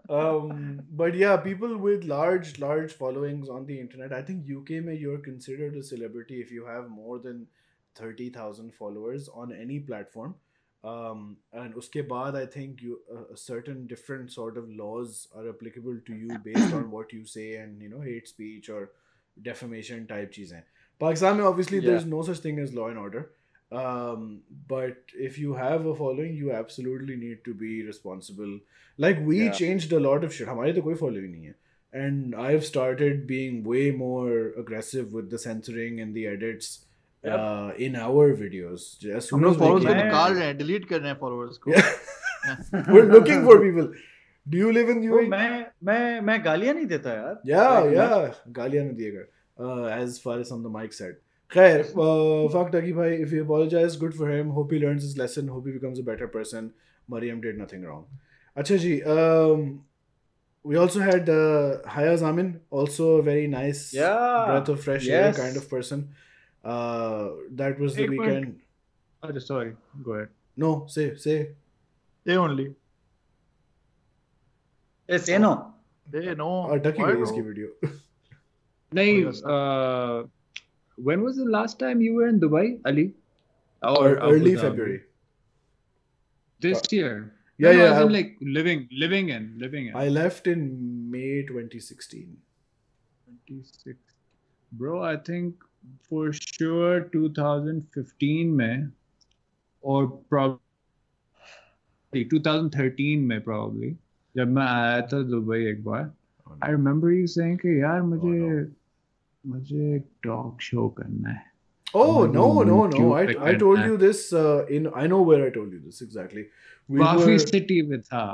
Speaker 1: um, but yeah, people with large, large followings on the internet. I think UK may you're considered a celebrity if you have more than 30,000 followers on any platform um, and uske baad i think you uh, certain different sort of laws are applicable to you based on what you say and you know hate speech or defamation type cheez pakistan mein obviously
Speaker 5: yeah.
Speaker 1: there's no such thing as law and order. Um, but if you have a following you absolutely need to be responsible. Like we
Speaker 5: yeah.
Speaker 1: changed a lot of shit. Hamari to koi following nahi hai. And i've started being way more aggressive with the censoring and the edits in our videos
Speaker 4: हम लोग followers को निकाल रहे हैं delete कर रहे हैं followers को।
Speaker 1: We are looking for people do you live in you
Speaker 5: मैं मैं मैं गालियाँ नहीं देता यार। या
Speaker 1: या गालियाँ नहीं दिएगा as far as on the mic set खैर फक डगी भाई if you apologize good for him hope he learns his lesson hope he becomes a better person Maryam did nothing wrong अच्छा जी um, we also had uh, Haya Zamin, also a very nice
Speaker 5: yeah,
Speaker 1: breath of fresh
Speaker 5: yes.
Speaker 1: air kind of person. uh, that was the
Speaker 2: hey,
Speaker 1: weekend.
Speaker 2: Oh, sorry. Go ahead.
Speaker 1: No, say, say.
Speaker 4: They only.
Speaker 5: Hey, say no.
Speaker 4: They know.
Speaker 1: Uh, Ducky
Speaker 4: Why
Speaker 1: no? video.
Speaker 2: Nahi, uh, when was the last time you were in Dubai, Ali?
Speaker 1: Or, early February.
Speaker 2: This year.
Speaker 1: Yeah,
Speaker 2: no,
Speaker 1: yeah. No,
Speaker 2: like living, living in, living in.
Speaker 1: I left in May 2016.
Speaker 2: 26. Bro, I think for sure 2015 में or probably 2013 में probably जब मैं आया था Dubai एक बार
Speaker 1: Oh,
Speaker 2: I remember you saying कि यार मुझे oh,
Speaker 1: no.
Speaker 2: मुझे एक टॉक शो करना है
Speaker 1: Oh
Speaker 2: Oh,
Speaker 1: no no no! I I told you this uh, in I know where I told you this exactly. We
Speaker 2: Wafi
Speaker 1: were
Speaker 2: City में था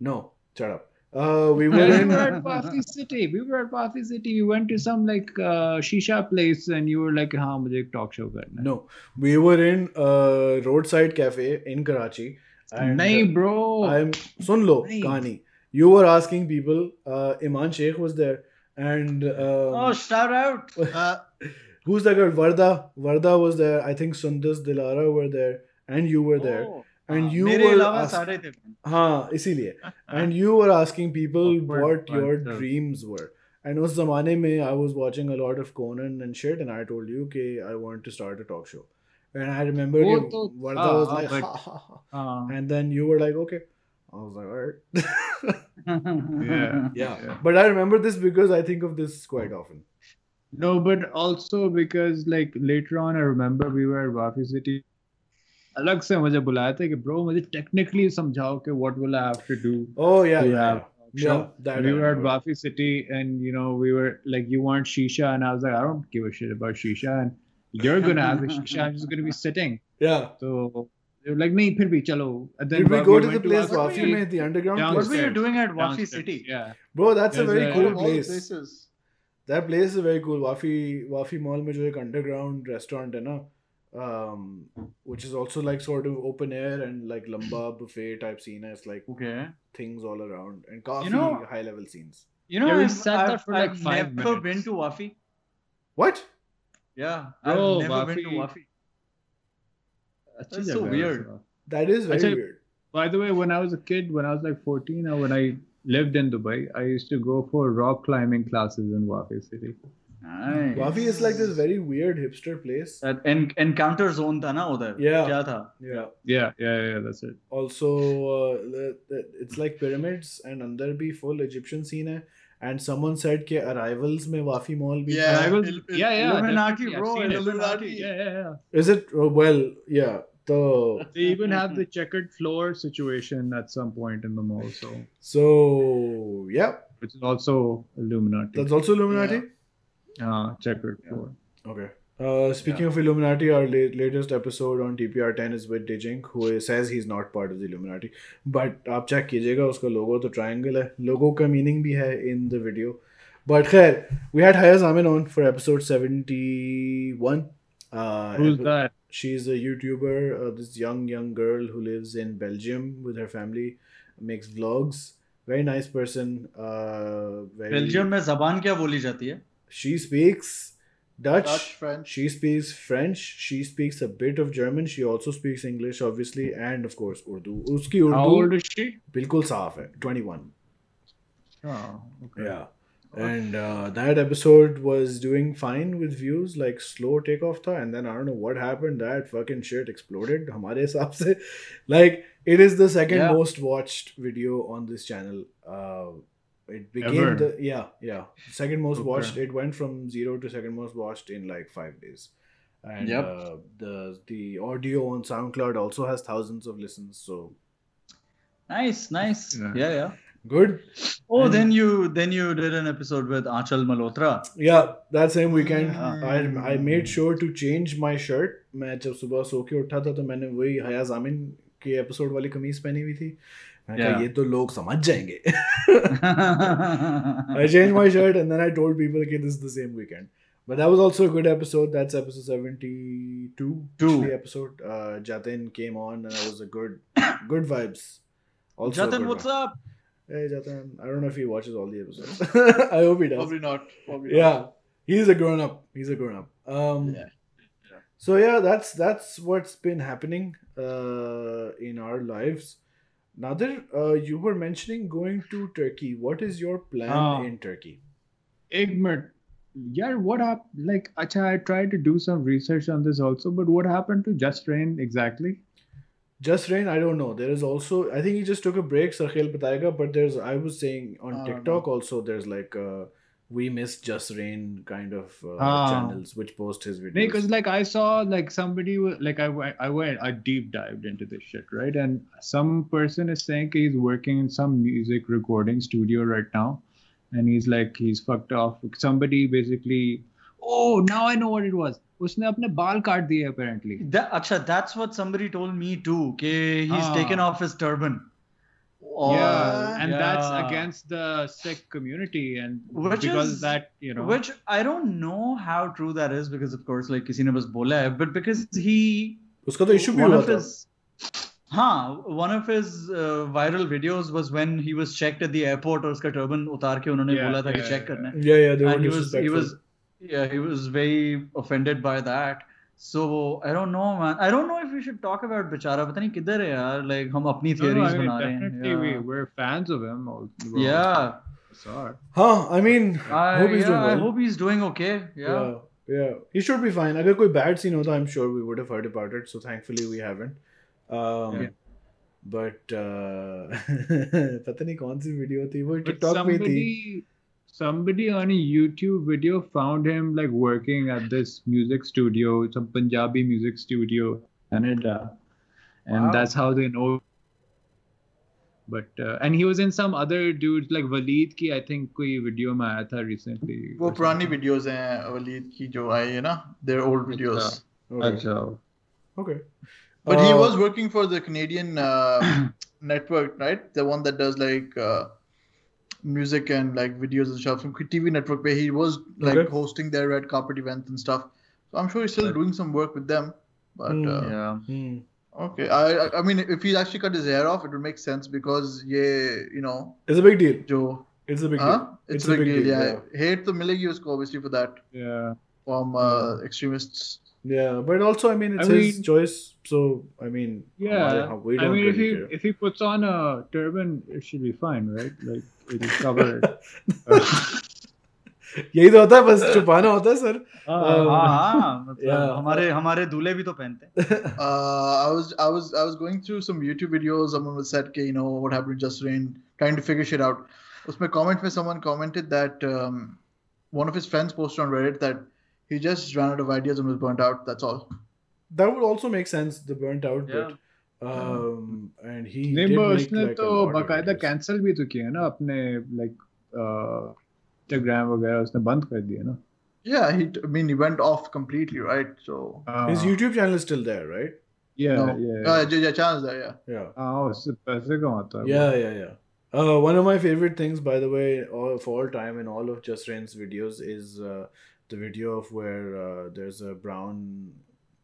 Speaker 1: no shut up. Oh, we were in we
Speaker 2: were at Wafi City. We were at Wafi City. We went to some like uh, shisha place, and you were like, "हाँ मुझे एक talk show करना."
Speaker 1: No, we were in a roadside cafe in Karachi. And
Speaker 2: bro.
Speaker 1: I'm soon low You were asking people. Uh, Iman Sheikh was there, and um,
Speaker 5: oh, shout out.
Speaker 1: Who's that girl? Varda. Varda was there. I think Sundas Dilara were there, and you were there.
Speaker 5: Oh
Speaker 1: And
Speaker 5: हाँ,
Speaker 1: you
Speaker 5: मेरे
Speaker 1: were
Speaker 5: अलावा
Speaker 1: ask-
Speaker 5: सारे थे
Speaker 1: हाँ इसीलिए and you were asking people
Speaker 2: Awkward
Speaker 1: what your
Speaker 2: bunch of-
Speaker 1: dreams were and उस जमाने में I was watching a lot of Conan and shit and I told you कि I want to start a talk show and I remember
Speaker 2: वो
Speaker 1: कि
Speaker 2: तो
Speaker 1: Varda
Speaker 2: था,
Speaker 1: was like
Speaker 2: but-
Speaker 1: ha, ha, ha.
Speaker 2: हाँ.
Speaker 1: and then you were like okay I was like alright
Speaker 2: Yeah.
Speaker 1: yeah but I remember this because I think of this quite often
Speaker 2: No, but also because like later on, I remember we were at Wafi City. अलग से मुझे बुलाया था कि bro मुझे technically समझाओ कि what will I have to do
Speaker 1: oh yeah yeah Yeah,
Speaker 2: we were at Wafi City, and you know, we were like, "You want shisha?" And I was like, "I don't give a shit about shisha." And you're gonna have a shisha. I'm just gonna be sitting.
Speaker 1: Yeah.
Speaker 2: So they were like, "Nahi, phir bhi chalo." And then
Speaker 1: Did we go we
Speaker 2: to
Speaker 1: the place
Speaker 2: Wafi?
Speaker 1: Made the underground.
Speaker 5: What were you doing at Wafi City?
Speaker 2: Yeah.
Speaker 1: Bro, that's a very cool place. That place is very cool. Wafi Wafi Mall में जो underground restaurant है ना um, which is also like sort of open air and like lumba buffet type scene. It's like
Speaker 5: okay
Speaker 1: things all around and coffee you
Speaker 5: know,
Speaker 1: high level scenes.
Speaker 5: You know,
Speaker 2: yeah,
Speaker 5: I've,
Speaker 2: sat there for
Speaker 5: I've, like
Speaker 2: five
Speaker 5: never
Speaker 2: minutes.
Speaker 5: been to Wafi.
Speaker 1: What?
Speaker 5: Yeah, I've never Wafi. been to
Speaker 2: Wafi.
Speaker 5: That's so weird.
Speaker 1: That is very
Speaker 2: Achille,
Speaker 1: weird.
Speaker 2: By the way, when I was a kid, when I was like 14 or when I lived in Dubai, I used to go for rock climbing classes in Wafi City.
Speaker 5: Nice.
Speaker 1: Wafi is like this very weird hipster place.
Speaker 5: That en- encounter zone था ना उधर
Speaker 1: Yeah.
Speaker 5: क्या था
Speaker 1: Yeah.
Speaker 2: Yeah, yeah, yeah, that's it.
Speaker 1: Also, uh, the, the, it's like pyramids and अंदर भी full Egyptian scene है. And someone said कि arrivals में Wafi Mall भी
Speaker 4: Yeah.
Speaker 1: था.
Speaker 2: I was,
Speaker 4: Il- il-
Speaker 2: yeah, yeah.
Speaker 5: Illuminati,
Speaker 2: definitely, I've
Speaker 5: bro,
Speaker 2: seen it.
Speaker 4: Illuminati.
Speaker 2: Yeah, yeah, yeah.
Speaker 1: Is it? Oh, well, yeah. So,
Speaker 2: They even have the checkered floor situation at some point in the mall, so
Speaker 1: so yeah.
Speaker 2: which is also Illuminati.
Speaker 1: That's also Illuminati.
Speaker 2: Uh, checkered floor.
Speaker 1: Okay. Uh, speaking yeah. of Illuminati, our la- latest episode on TPR10 is with Dijink, who says he's not part of the Illuminati. But आप check कीजिएगा उसका logo तो triangle है. Logo का meaning भी है in the video. But खैर, we had Haya Zamin on for episode 71. Uh,
Speaker 2: Who's
Speaker 1: epi-
Speaker 2: that?
Speaker 1: She's a YouTuber, uh, this young young girl who lives in Belgium with her family, makes vlogs. Very nice person. Uh, very,
Speaker 5: Belgium में जबान क्या बोली जाती है
Speaker 1: she speaks Dutch.
Speaker 4: Dutch, French.
Speaker 1: She speaks French. She speaks a bit of German. She also speaks English, obviously, and of course Urdu. Uski Urdu.
Speaker 2: How old is she?
Speaker 1: Bilkul saaf hai. Twenty-one.
Speaker 2: Oh, okay.
Speaker 1: Yeah. And uh, that episode was doing fine with views, like slow takeoff tha, and then I don't know what happened. That fucking shit exploded. Hamare se. Like it is the second
Speaker 5: yeah.
Speaker 1: most watched video on this channel. Uh, it became
Speaker 2: Ever?
Speaker 1: the yeah yeah second most
Speaker 2: Okay.
Speaker 1: watched. It went from zero to second most watched in like five days. And
Speaker 5: Yep.
Speaker 1: uh, the the audio on SoundCloud also has thousands of listens. So
Speaker 5: nice nice
Speaker 2: Yeah.
Speaker 5: yeah yeah
Speaker 1: good.
Speaker 5: oh
Speaker 1: And-
Speaker 5: then you then you did an episode with Achal Malhotra
Speaker 1: Yeah, that same weekend
Speaker 5: Yeah.
Speaker 1: I I made sure to change my shirt. मैं जब सुबह सो के उठा था तो मैंने वही हया जामिन के एपिसोड वाली कमीज पहनी हुई थी मैंने कहा
Speaker 5: Yeah.
Speaker 1: ये तो लोग समझ जाएंगे I changed my shirt and then I told people okay this is the same weekend. But that was also a good episode. That's episode 72.
Speaker 5: Two.
Speaker 1: The episode. Uh, Jatin came on and that was a good good vibes. Also a
Speaker 5: Jatin
Speaker 1: good
Speaker 5: what's
Speaker 1: one.
Speaker 5: up
Speaker 1: Hey Jatin. I don't know if he watches all the episodes. I hope he does.
Speaker 4: Probably not. Probably
Speaker 1: yeah he's a grown up he's a grown up um
Speaker 4: Yeah.
Speaker 1: so yeah that's that's what's been happening uh in our lives Nadir, uh, you were mentioning going to Turkey. What is your plan
Speaker 2: Ah.
Speaker 1: in Turkey?
Speaker 2: Igmar, yeah, what happened? Like, acha, I tried to do some research on this also, but what happened to Jus Reign exactly?
Speaker 1: Jus Reign, I don't know. There is also, I think he just took a break, Sarkhail Patayega, but there's, I was saying on
Speaker 4: don't
Speaker 1: TikTok also, there's like, uh, we miss Jus Reign kind of uh,
Speaker 2: ah.
Speaker 1: channels which post his videos.
Speaker 2: Because like i saw like somebody like i i went i deep dived into this shit right? And some person is saying he's working in some music recording studio right now. And he's like he's fucked off. Somebody basically oh now i know what it was. उसने अपने बाल काट दिए apparently.
Speaker 5: अच्छा that's what somebody told me too कि he's
Speaker 2: ah.
Speaker 5: taken off his turban
Speaker 2: yeah and that's
Speaker 5: Yeah.
Speaker 2: against the Sikh community and
Speaker 5: Which
Speaker 2: because
Speaker 5: is-
Speaker 2: that you know
Speaker 5: which I don't know how true that is because of course like किसी ने बस बोला है but because he
Speaker 1: उसका तो issue भी
Speaker 5: one
Speaker 1: हुआ
Speaker 5: of
Speaker 1: था.
Speaker 5: his हाँ one of his uh, viral videos was when he was checked at the airport और उसका turban उतार के उन्होंने
Speaker 2: Yeah,
Speaker 5: बोला था कि
Speaker 2: yeah,
Speaker 5: check
Speaker 2: yeah.
Speaker 5: करना है
Speaker 1: Yeah, yeah, they were
Speaker 5: and he was he
Speaker 1: disrespectful.
Speaker 5: was yeah he was very offended by that so I don't know man I don't know if we should talk about बेचारा पता नहीं किधर है यार like हम अपनी
Speaker 2: No, no,
Speaker 5: theories
Speaker 2: I mean,
Speaker 5: बना रहे हैं
Speaker 2: definitely we,
Speaker 5: yeah.
Speaker 2: we're fans of him all- we're all
Speaker 5: yeah
Speaker 2: sorry.
Speaker 1: Huh, I mean,
Speaker 5: I,
Speaker 1: hope he's
Speaker 5: yeah,
Speaker 1: doing
Speaker 5: I
Speaker 1: well.
Speaker 5: hope he's doing okay yeah,
Speaker 1: yeah yeah he should be fine अगर कोई bad scene होता I'm sure we would have heard about it so thankfully we haven't um,
Speaker 2: Yeah.
Speaker 1: but uh, पता नहीं कौन सी video थी वो
Speaker 2: But
Speaker 1: TikTok पे थी
Speaker 2: somebody, somebody on a YouTube video found him like working at this music studio, some Punjabi music studio, Canada, and
Speaker 1: Wow.
Speaker 2: that's how they know. But uh, and he was in some other dudes like Waleed ki I think कोई video में आया था recently.
Speaker 4: वो
Speaker 2: or
Speaker 4: पुरानी
Speaker 2: something.
Speaker 4: Videos हैं वलीद की जो आई है ना their old videos
Speaker 1: okay.
Speaker 2: अच्छा.
Speaker 1: okay
Speaker 4: but he
Speaker 1: Uh,
Speaker 4: was working for the Canadian uh, network right the one that does like uh, music and like videos and stuff from TV network where he was like
Speaker 1: okay.
Speaker 4: hosting their red carpet events and stuff. So I'm sure he's still doing some work with them. But
Speaker 1: mm,
Speaker 4: uh,
Speaker 5: yeah.
Speaker 1: Hmm.
Speaker 4: Okay, I I mean if he actually cut his hair off, it would make sense because yeah, you know,
Speaker 1: it's a big deal.
Speaker 4: Joe,
Speaker 1: it's a big
Speaker 4: huh?
Speaker 1: deal.
Speaker 4: It's, it's a big, big deal, deal. Yeah. yeah. hate the milegi usko obviously for that.
Speaker 2: Yeah,
Speaker 4: from uh, extremists.
Speaker 1: Yeah, but also I mean it's
Speaker 2: I
Speaker 1: his
Speaker 2: mean,
Speaker 1: choice, so I mean
Speaker 2: yeah,
Speaker 1: we don't
Speaker 2: I mean
Speaker 1: really if
Speaker 2: he
Speaker 1: care.
Speaker 2: if he puts on a turban, it should be fine, right? Like it'll cover it.
Speaker 1: यही तो होता है बस छुपाना होता है sir um,
Speaker 5: हमारे हमारे दूल्हे भी तो पहनते हैं
Speaker 4: I was I was I was going through some YouTube videos someone was said कि you know what happened Jus Reign trying to figure shit out उसमें comment में someone commented that um, one of his friends posted on Reddit that he just ran out of ideas and was burnt out. That's all.
Speaker 1: that would also make sense the burnt out
Speaker 5: Yeah.
Speaker 1: bit um and he
Speaker 2: नहीं
Speaker 1: did
Speaker 2: but
Speaker 1: make
Speaker 2: उसने
Speaker 1: like
Speaker 2: तो
Speaker 1: a lot of
Speaker 2: बाकायदा
Speaker 1: videos.
Speaker 2: Cancel भी तो किया ना अपने like Instagram वगैरह उसने बंद कर दिया ना
Speaker 4: Yeah, he. I mean, he went off completely, right? So.
Speaker 1: his
Speaker 2: हाँ,
Speaker 1: YouTube channel is still there right
Speaker 2: yeah
Speaker 4: no.
Speaker 2: yeah
Speaker 4: Uh, yeah, yeah, chance there. Yeah.
Speaker 1: yeah
Speaker 2: हाँ उससे पैसे कमाता है
Speaker 1: yeah yeah yeah uh, one of my favorite things, by the way, all, of all time in all of Jus Reign's videos is uh, the video of where uh, there's a brown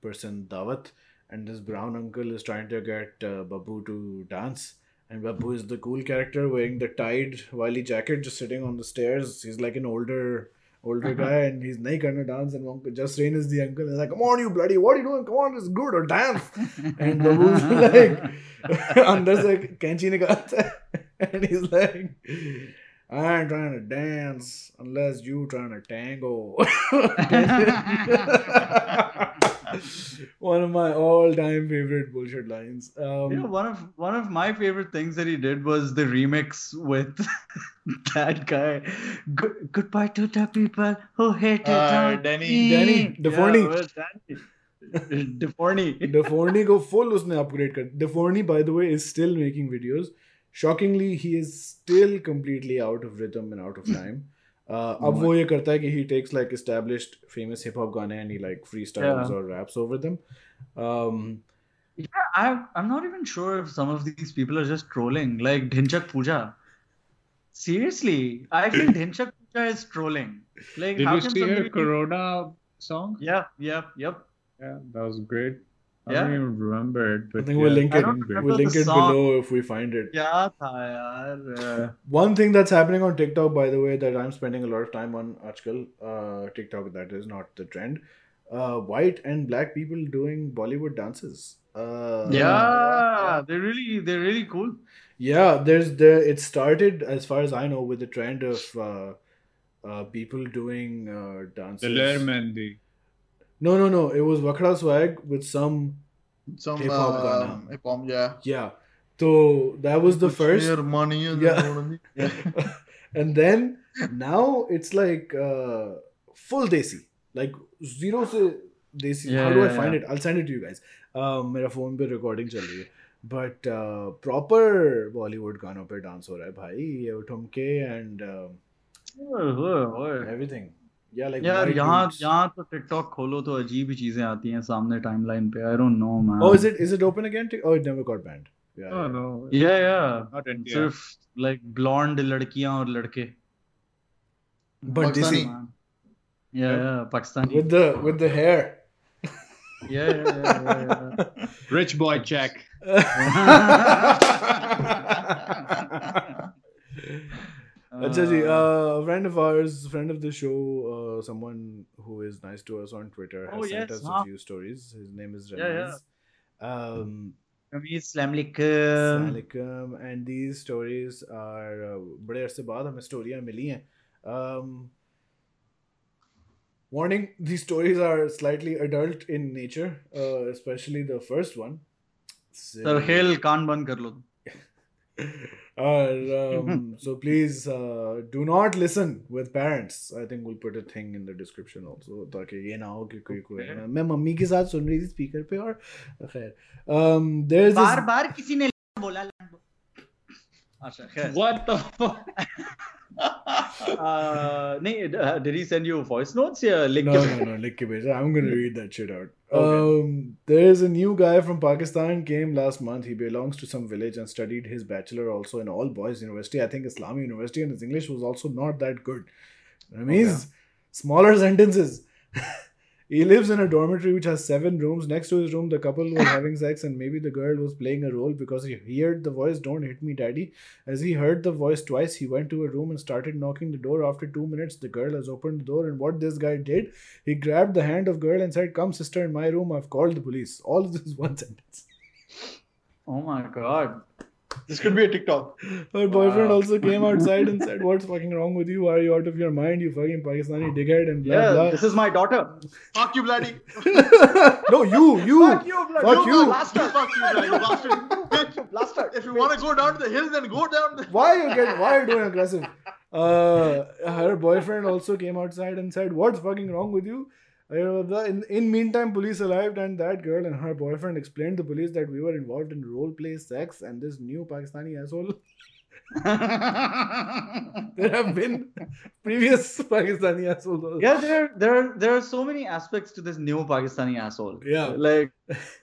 Speaker 1: person, Dawat, and this brown uncle is trying to get uh, Babu to dance. And Babu is the cool character wearing the tied Wiley jacket, just sitting on the stairs. He's like an older older uh-huh. guy and he's not gonna dance and uncle Jus Reign is the uncle he's like come on you bloody what are you doing come on it's good or dance and babu's like under the कैंची निकालता है and he's like I ain't trying to dance unless you trying to tango. One of my all-time favorite bullshit lines. Um,
Speaker 5: Yeah, one of one of my favorite things that he did was the remix with that guy. Good, goodbye to the people who hated
Speaker 4: Uh,
Speaker 5: on
Speaker 4: Danny-
Speaker 5: me.
Speaker 1: Danny, Deforny.
Speaker 5: Yeah, with Danny. Deforny.
Speaker 1: Deforny को full उसने upgrade कर. Deforny, by the way, is still making videos. shockingly he is still completely out of rhythm and out of hmm. time uh no. ab hmm. he takes like established famous hip hop gaane and he like freestyles or raps over them um,
Speaker 5: yeah, I, I'm not even sure if some of these people are just trolling. Like Dhinchak Pooja. Seriously, I think Dhinchak Pooja is trolling. Like,
Speaker 2: Did
Speaker 5: how
Speaker 2: you
Speaker 5: can
Speaker 2: see her Corona song?
Speaker 5: Yeah, yeah, yep.
Speaker 2: Yeah, that was great
Speaker 5: yeah.
Speaker 2: I don't even remember it. But
Speaker 1: I think
Speaker 2: yeah.
Speaker 1: we'll
Speaker 5: link
Speaker 1: it. We'll link it below if we find it.
Speaker 5: Yeah.
Speaker 1: One thing that's happening on TikTok, by the way, that I'm spending a lot of time on Archkal, uh, TikTok, that is not the trend. Uh, white and black people doing Bollywood dances. Uh,
Speaker 5: yeah, they're really they're really cool.
Speaker 1: Yeah, there's there. It started, as far as I know, with the trend of uh, uh people doing uh, dances.
Speaker 2: The Lermendi.
Speaker 1: No, no, no. It was Wakra Swag with some.
Speaker 4: Some
Speaker 1: Hip-hop
Speaker 4: uh,
Speaker 1: गाना.
Speaker 4: hip hop, yeah.
Speaker 1: Yeah. So that was the first.
Speaker 4: Your money
Speaker 1: Yeah.
Speaker 4: yeah.
Speaker 1: and then now it's like uh, full desi like zero से desi
Speaker 5: Yeah,
Speaker 1: how do
Speaker 5: yeah, I
Speaker 1: find
Speaker 5: yeah.
Speaker 1: it I'll send it to you guys um, मेरा phone पे recording चल रही है but proper Bollywood गानों पे dance हो रहा है भाई ये ठुमके एंड। एवरीथिंग या लाइक
Speaker 5: यार यहाँ यहाँ तो टिकटॉक खोलो तो अजीब ही चीज़ें आती हैं सामने टाइमलाइन पे। I don't know man
Speaker 1: oh is it is it open again oh it never got banned yeah yeah
Speaker 5: सिर्फ़ लाइक ब्लॉन्ड लड़कियाँ और लड़के।
Speaker 1: But this
Speaker 5: yeah yeah Pakistani
Speaker 1: with the with the hair
Speaker 5: yeah, yeah, yeah, yeah, yeah.
Speaker 2: rich boy check.
Speaker 1: अच्छा जी friend of ours friend of the show someone who is nice to us on Twitter has sent us a few stories his name is Rameez um सलामकुम and these stories are बड़े अरसे बाद हमें स्टोरियाँ मिली हैं um, warning these stories are slightly adult in nature uh, especially the first one. So,
Speaker 5: so hill kan ban kar
Speaker 1: lo और so please do not listen with parents I think will put a thing in the description also ताकि ये ना हो कि कोई कोई मैं mummy के साथ सुन रही थी स्पीकर पे और खैर देयर इज़
Speaker 5: बार बार किसी ने बोला व्हाट
Speaker 2: अच्छा, the
Speaker 5: Uh, uh, did he send you voice notes? Yeah, link
Speaker 1: no, no, no, link I'm gonna read that shit out.
Speaker 5: Okay.
Speaker 1: Um, there is a new guy from Pakistan came last month. He belongs to some village and studied his bachelor also in all boys university. I think Islamic university, and his English was also not that good. I mean, smaller sentences. He lives in a dormitory which has seven rooms. Next to his room, the couple were having sex, and maybe the girl was playing a role because he heard the voice, Don't hit me, daddy. As he heard the voice twice, he went to a room and started knocking the door. After two minutes, the girl has opened the door, and what this guy did, he grabbed the hand of girl and said, Come, sister, in my room. I've called the police. All of this one sentence.
Speaker 5: Oh my god.
Speaker 4: This could be a TikTok.
Speaker 1: Her boyfriend
Speaker 2: Wow.
Speaker 1: also came outside and said, What's fucking wrong with you? Are you out of your mind? You fucking Pakistani dickhead and blah
Speaker 5: Yeah,
Speaker 1: blah.
Speaker 5: this is my daughter.
Speaker 4: Fuck you, bloody.
Speaker 1: no, you, you.
Speaker 5: Fuck you, bloody.
Speaker 1: Fuck you.
Speaker 4: bastard. Fuck you, bloody bastard. Bitch.
Speaker 5: Bastard.
Speaker 4: If you want to go down to the hill, then go down. The...
Speaker 1: Why are you getting? Why are you doing aggressive? Uh, her boyfriend also came outside and said, "What's fucking wrong with you?" In, in meantime, police arrived and that girl and her boyfriend explained to police that we were involved in role play sex and this new Pakistani asshole. there have been previous Pakistani assholes.
Speaker 5: Yeah, there there are there are so many aspects to this new Pakistani asshole.
Speaker 1: Yeah,
Speaker 5: like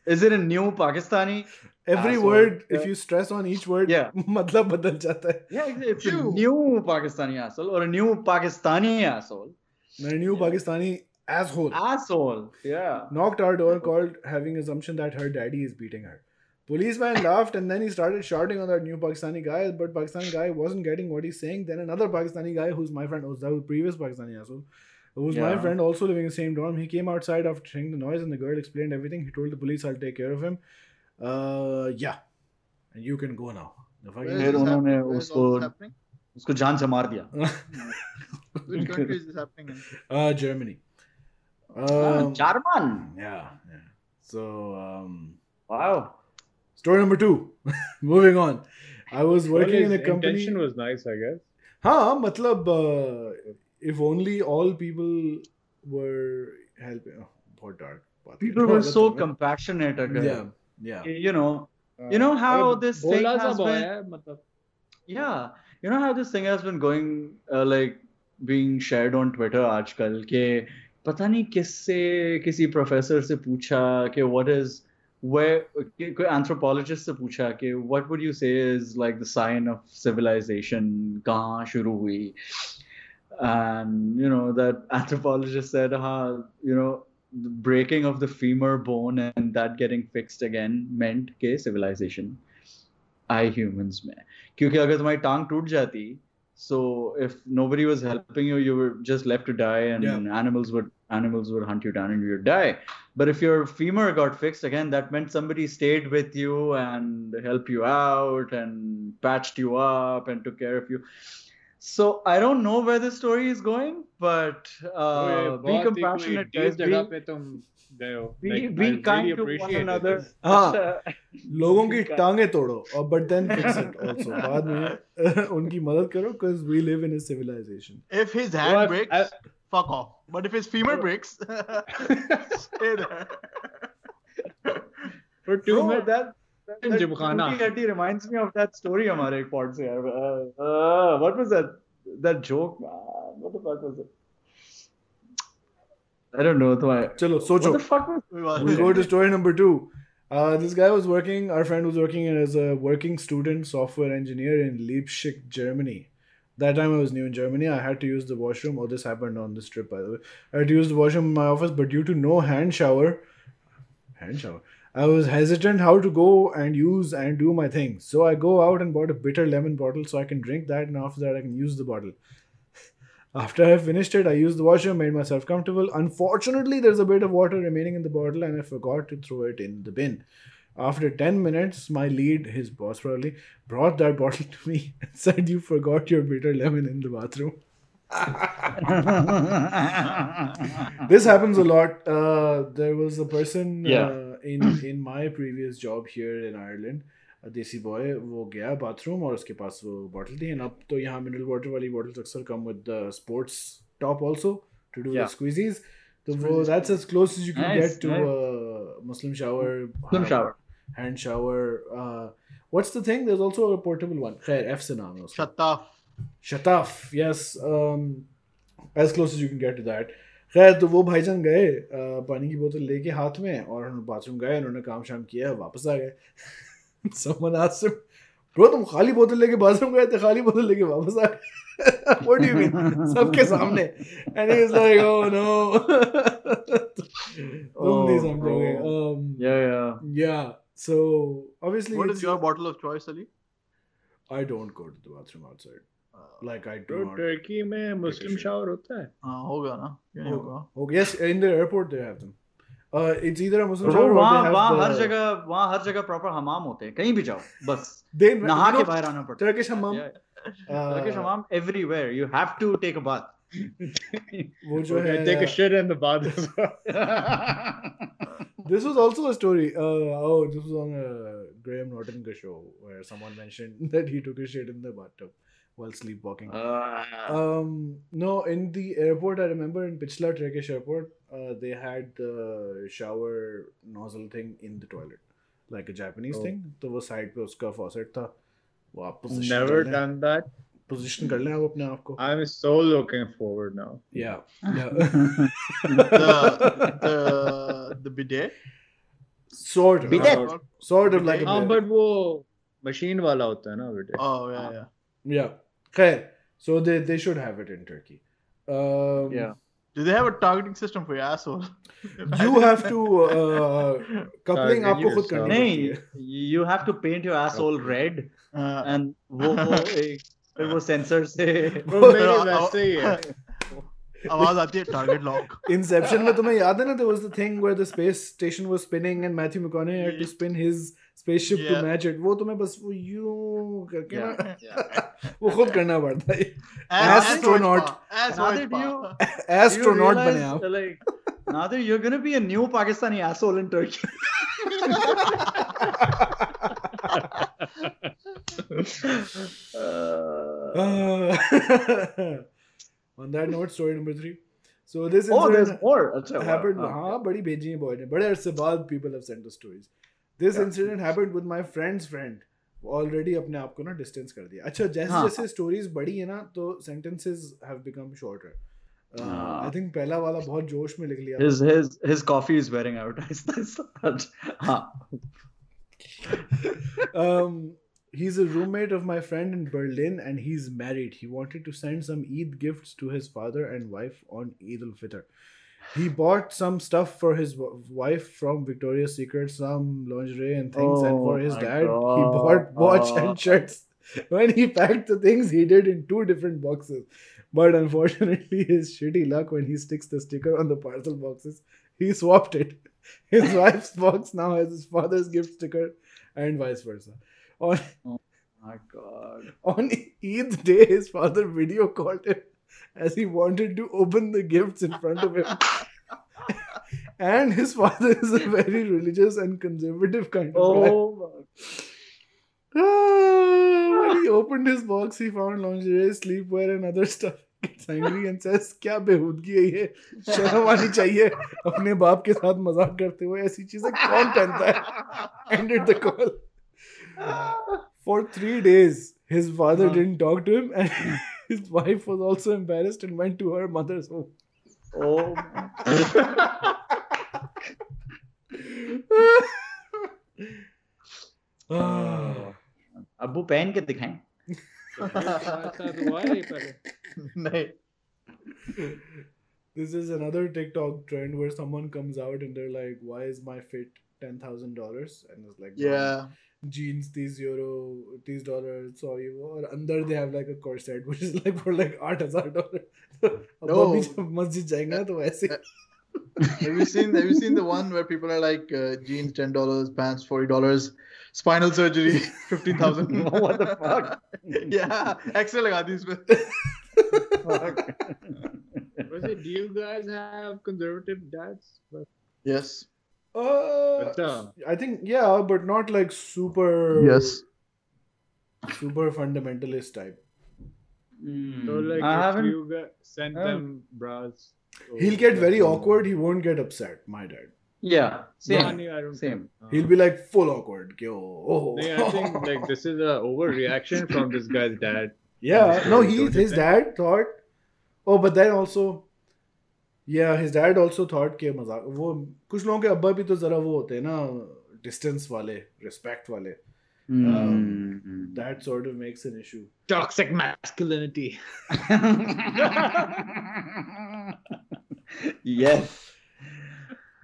Speaker 5: is it a new Pakistani?
Speaker 1: Every
Speaker 5: asshole?
Speaker 1: word,
Speaker 5: yeah.
Speaker 1: if you stress on each word,
Speaker 5: yeah,
Speaker 1: matlab badal jata hai.
Speaker 5: Yeah, it's new. a
Speaker 4: new
Speaker 5: Pakistani asshole or a new Pakistani asshole.
Speaker 1: A new yeah. Pakistani asshole.
Speaker 5: Asshole. Yeah.
Speaker 1: knocked our door, called, having assumption that her daddy is beating her. Policeman laughed and then he started shouting on that new Pakistani guy, but Pakistani guy wasn't getting what he's saying. Then another Pakistani guy, who's my friend, who's the previous Pakistani asshole, who was my
Speaker 5: Yeah.
Speaker 1: friend, also living in the same dorm. He came outside after hearing the noise, and the girl explained everything. He told the police, "I'll take care of him." Uh, yeah, and you can go now. The
Speaker 4: Where
Speaker 1: fucking
Speaker 4: is
Speaker 5: फिर
Speaker 4: this
Speaker 5: उन्होंने
Speaker 4: happening? Where is
Speaker 5: उसको-
Speaker 4: all this happening?
Speaker 5: उसको जान से मार दिया.
Speaker 4: Which country is this happening in?
Speaker 1: uh, Germany.
Speaker 5: Ah,
Speaker 1: Um,
Speaker 5: Jarman.
Speaker 1: yeah, yeah. So um,
Speaker 5: Wow.
Speaker 1: Story number two. Moving on. I was
Speaker 2: Well,
Speaker 1: working in
Speaker 2: his
Speaker 1: a company.
Speaker 2: intention was nice, I guess.
Speaker 1: हाँ मतलब uh, if only all people were helping. Oh, बहुत dark. बात कर
Speaker 5: People
Speaker 1: रहा
Speaker 5: were
Speaker 1: हूँ,
Speaker 5: so
Speaker 1: मतलब,
Speaker 5: compassionate. Agar.
Speaker 1: Yeah, yeah.
Speaker 5: You know, You know how
Speaker 2: Uh,
Speaker 5: this
Speaker 2: Bhola
Speaker 5: thing
Speaker 2: सा
Speaker 5: has
Speaker 2: boy
Speaker 5: been-
Speaker 2: है, मतलब
Speaker 5: Yeah, you know how this thing has been going, uh, like being shared on Twitter आजकल कि पता नहीं किससे किसी professor से पूछा कि what is where कि- कोई anthropologist से पूछा कि what would you say is like the sign of civilization कहाँ शुरू हुई and you know that anthropologist said हाँ you know the breaking of the femur bone and that getting fixed again meant कि civilization आई humans में क्योंकि अगर तुम्हारी टांग टूट जाती so if nobody was helping you, you were just left to die, and
Speaker 1: yeah.
Speaker 5: animals would animals would hunt you down and you'd die. But if your femur got fixed again, that meant somebody stayed with you and helped you out and patched you up and took care of you. So I don't know where the story is going, but uh, be compassionate. Guys, be,
Speaker 2: हाँ,
Speaker 1: लोगों की टांगे तोड़ो और but then fix it also बाद में उनकी मदद करो cuz we live in civilization
Speaker 4: if his hand breaks fuck off but if his femur breaks stay there
Speaker 2: two minute
Speaker 5: that
Speaker 2: Gymkhana
Speaker 5: story हमारे I don't know.
Speaker 1: Chalo.
Speaker 5: What the fuck was
Speaker 4: we
Speaker 1: go to story number two. Uh, this guy was working, our friend was working as a working student software engineer in Leipzig, Germany. That time I was new in Germany. I had to use the washroom. All this happened on this trip, by the way. I had to use the washroom in my office, but due to no hand shower, hand shower, I was hesitant how to go and use and do my thing. So I go out and bought a bitter lemon bottle so I can drink that, and after that I can use the bottle. After I finished it, I used the washer, made myself comfortable. Unfortunately, there's a bit of water remaining in the bottle, and I forgot to throw it in the bin. After 10 minutes, my lead, his boss probably, brought that bottle to me and said, You forgot your bitter lemon in the bathroom. This happens a lot. Uh, there was a person
Speaker 5: Yeah.
Speaker 1: uh, in, in my previous job here in Ireland. A desi boy वो गया bathroom और उसके पास वो bottle थी। And अब तो यहाँ mineral water वाली बॉटल्स अक्सर come with the sports top also to do
Speaker 5: the
Speaker 1: squeegees तो वो that's as close as you
Speaker 5: can
Speaker 1: get to Muslim shower
Speaker 5: Muslim shower.
Speaker 1: Hand shower what's the thing there is also a portable one खैर F से नाम है उसका।
Speaker 4: Up.
Speaker 1: Shataf yes as close as you can get to that खैर तो वो भाईजान गए uh, पानी की बोतल लेके हाथ में और उन्होंने बाथरूम गए उन्होंने काम शाम किया वापस आ गए। समवन आस्क्ड हिम ब्रो तुम खाली बोतल लेके बाथरूम गए थे खाली बोतल लेके वापस आ गए what do you mean सबके सामने and he was like oh no तुम नहीं
Speaker 5: Oh,
Speaker 1: समझोगे um
Speaker 5: Yeah, yeah.
Speaker 1: yeah so obviously
Speaker 4: What is your bottle of choice, Ali?
Speaker 1: I don't go to the bathroom outside
Speaker 4: Uh,
Speaker 1: like I do
Speaker 2: तो
Speaker 1: not
Speaker 2: Turkey में Muslim
Speaker 1: shit.
Speaker 2: Shower होता है
Speaker 4: हाँ होगा ना क्यों होगा
Speaker 1: Oh, yes, in the airport they have them. Uh, it's either a Muslim
Speaker 5: Bro,
Speaker 1: shower or
Speaker 5: वहाँ
Speaker 1: they have
Speaker 5: वहाँ
Speaker 1: the,
Speaker 5: हर जगह वहाँ हर जगह प्रॉपर हमाम होते हैं कहीं भी जाओ बस
Speaker 1: they
Speaker 5: नहा
Speaker 1: you
Speaker 5: के
Speaker 1: know,
Speaker 5: बाहर आना पड़ता है
Speaker 1: Turkish hammam.
Speaker 5: Yeah,
Speaker 1: uh,
Speaker 5: Turkish hammam everywhere you have to take a bath
Speaker 1: वो जो है
Speaker 2: Okay, take a shit in the bath as well.
Speaker 1: This was also a story. Uh, oh, this was on a Graham Norton show where someone mentioned that he took a shit in the bathtub while sleepwalking.
Speaker 5: Uh,
Speaker 1: Um, no, in the airport, I remember in Pichla Turkish airport, uh, they had the shower nozzle thing in the toilet, like a Japanese
Speaker 2: Oh.
Speaker 1: thing. तो वो side पे उसका faucet था. वो आप position
Speaker 2: Never
Speaker 1: कर लें-
Speaker 2: done that.
Speaker 1: position कर लें आप अपने आप को.
Speaker 2: I'm so looking forward now.
Speaker 1: Yeah, yeah.
Speaker 4: the the the bidet.
Speaker 1: sort of.
Speaker 5: Bidet?
Speaker 1: Sort, sort of like a
Speaker 2: हाँ
Speaker 1: bidet.
Speaker 2: but वो machine वाला होता है ना बेटे.
Speaker 4: Oh yeah yeah.
Speaker 1: Yeah. Khair. So they they should have it in Turkey. Um,
Speaker 5: yeah
Speaker 4: Do they have a targeting system for your asshole?
Speaker 1: You have to uh, coupling आपको खुद. करनी
Speaker 5: नहीं you have to paint your asshole red
Speaker 4: Uh,
Speaker 5: and वो वो एक फिर वो sensor से
Speaker 2: वो मेरे वैसे ही है.
Speaker 4: आवाज़ आती है target lock.
Speaker 1: Inception में तुम्हें याद है ना there was the thing where the space station was spinning and Matthew McConaughey had to spin his spaceship to
Speaker 4: Yeah.
Speaker 1: match it. वो तुम्हें बस वो यूं करके
Speaker 5: Yeah,
Speaker 1: ना
Speaker 5: yeah.
Speaker 1: वो खुद करना पड़ता है.
Speaker 4: As
Speaker 1: Astronaut.
Speaker 4: As
Speaker 5: Nadir, do
Speaker 4: Rajpa.
Speaker 1: Astronaut
Speaker 5: you
Speaker 1: बने
Speaker 5: realize,
Speaker 1: आप.
Speaker 5: like Nadir, you're gonna be a new Pakistani asshole in Turkey. Uh,
Speaker 1: Uh, on that note, story number three. So this
Speaker 5: oh, there's
Speaker 1: incident
Speaker 5: more. अच्छा, wow.
Speaker 1: happened.
Speaker 5: हाँ.
Speaker 1: हाँ बड़ी भेजी है boy ने बड़े अरसे बाद people have sent the stories. This
Speaker 5: Yeah.
Speaker 1: incident happened with my friend's friend. Already अपने आप को ना distance कर दिया. अच्छा जैसे
Speaker 5: हाँ.
Speaker 1: जैसे stories बड़ी है ना तो sentences have become shorter. Uh,
Speaker 5: हाँ.
Speaker 1: I think पहला वाला बहुत जोश में लिख लिया.
Speaker 5: His his his coffee is wearing out. हाँ.
Speaker 1: um, he's a roommate of my friend in Berlin and he's married. He wanted to send some Eid gifts to his father and wife on Eid al Fitr. he bought some stuff for his w- wife from Victoria's Secret, some lingerie and things, oh and for
Speaker 5: Oh
Speaker 1: his dad, he bought watch and
Speaker 5: Oh.
Speaker 1: shirts. When he packed the things, he did in two different boxes. But unfortunately, his shitty luck when he sticks the sticker on the parcel boxes, he swapped it. His wife's box now has his father's gift sticker and vice versa. On, oh
Speaker 5: My God.
Speaker 1: on Eid day, his father video called him as he wanted to open the gifts in front of him. and his father is a very religious and conservative kind of guy.
Speaker 5: Oh my.
Speaker 1: Ah, when he opened his box, he found lingerie, sleepwear, and other stuff. Gets angry and says, "क्या बेहूदगी है ये? शर्म आनी चाहिए अपने बाप के साथ मजाक करते हुए ऐसी चीजें कौन पहनता है?" Ended the call. For three days, his father
Speaker 5: Huh.
Speaker 1: didn't talk to him, and his wife was also embarrassed and went to her mother's home.
Speaker 5: Oh. my-
Speaker 1: Ah.
Speaker 5: अब्बू पहन के दिखाएं
Speaker 2: ऐसा हुआ है पहले.
Speaker 4: नहीं.
Speaker 1: This is another TikTok trend where someone comes out and they're like, "Why is my fit ten thousand dollars?" And it's like,
Speaker 4: Yeah.
Speaker 1: jeans तीस euro, तीस dollar, sorry वो और अंदर they have like a corset which is like for like आठ हजार dollar. अब
Speaker 4: No.
Speaker 1: अभी जब मस्जिद जाएंगे ना तो वैसे
Speaker 4: Have you seen Have you seen the one where people are like uh, jeans ten dollars, pants forty dollars, spinal surgery fifteen thousand?
Speaker 5: what the fuck
Speaker 4: yeah, X-ray लगा दी इसमें.
Speaker 2: Was it, do you guys have conservative dads?
Speaker 4: Yes.
Speaker 1: Uh,
Speaker 2: uh,
Speaker 1: I think yeah, but not like super. Yes. Super fundamentalist type.
Speaker 5: Mm.
Speaker 2: So like,
Speaker 5: I have
Speaker 2: you get, send
Speaker 5: um,
Speaker 2: them bras.
Speaker 1: He'll get very awkward. He won't get upset. My dad.
Speaker 5: Yeah, same.
Speaker 2: No,
Speaker 5: same.
Speaker 2: Uh,
Speaker 1: he'll be like full awkward. Yo, oh.
Speaker 2: I think like this is a overreaction from this guy's dad.
Speaker 1: Yeah. No, he his dad thought. Oh, but then also yeah his dad also thought के मज़ाक वो कुछ लोगों के अब्बा भी तो जरा वो होते हैं ना डिस्टेंस वाले रिस्पेक्ट वाले। That sort of makes an issue
Speaker 2: toxic masculinity
Speaker 5: yes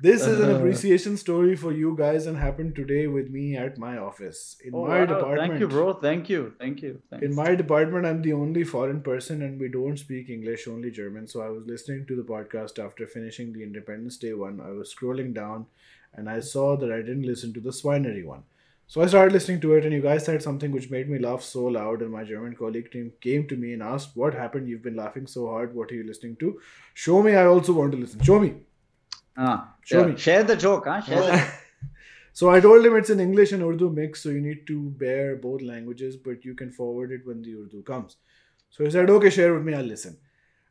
Speaker 1: This is an
Speaker 5: Uh.
Speaker 1: appreciation story for you guys and happened today with me at my office. In
Speaker 5: Oh,
Speaker 1: my
Speaker 5: wow.
Speaker 1: department.
Speaker 5: Thank you, bro. Thank you. Thank you. Thanks.
Speaker 1: In my department, I'm the only foreign person and we don't speak English, only German. So I was listening to the podcast after finishing the Independence Day one. I was scrolling down and I saw that I didn't listen to the Swinery one. So I started listening to it, and you guys said something which made me laugh so loud. And my German colleague team came to me and asked, What happened? You've been laughing so hard. What are you listening to? Show me. I also want to listen. Show me.
Speaker 5: Ah,
Speaker 1: Show
Speaker 5: yeah.
Speaker 1: me.
Speaker 5: Share the joke, huh? Share the
Speaker 1: so I told him it's an English and Urdu mix, so you need to bear both languages, but you can forward it when the Urdu comes. So he said, Okay, share with me, I'll listen.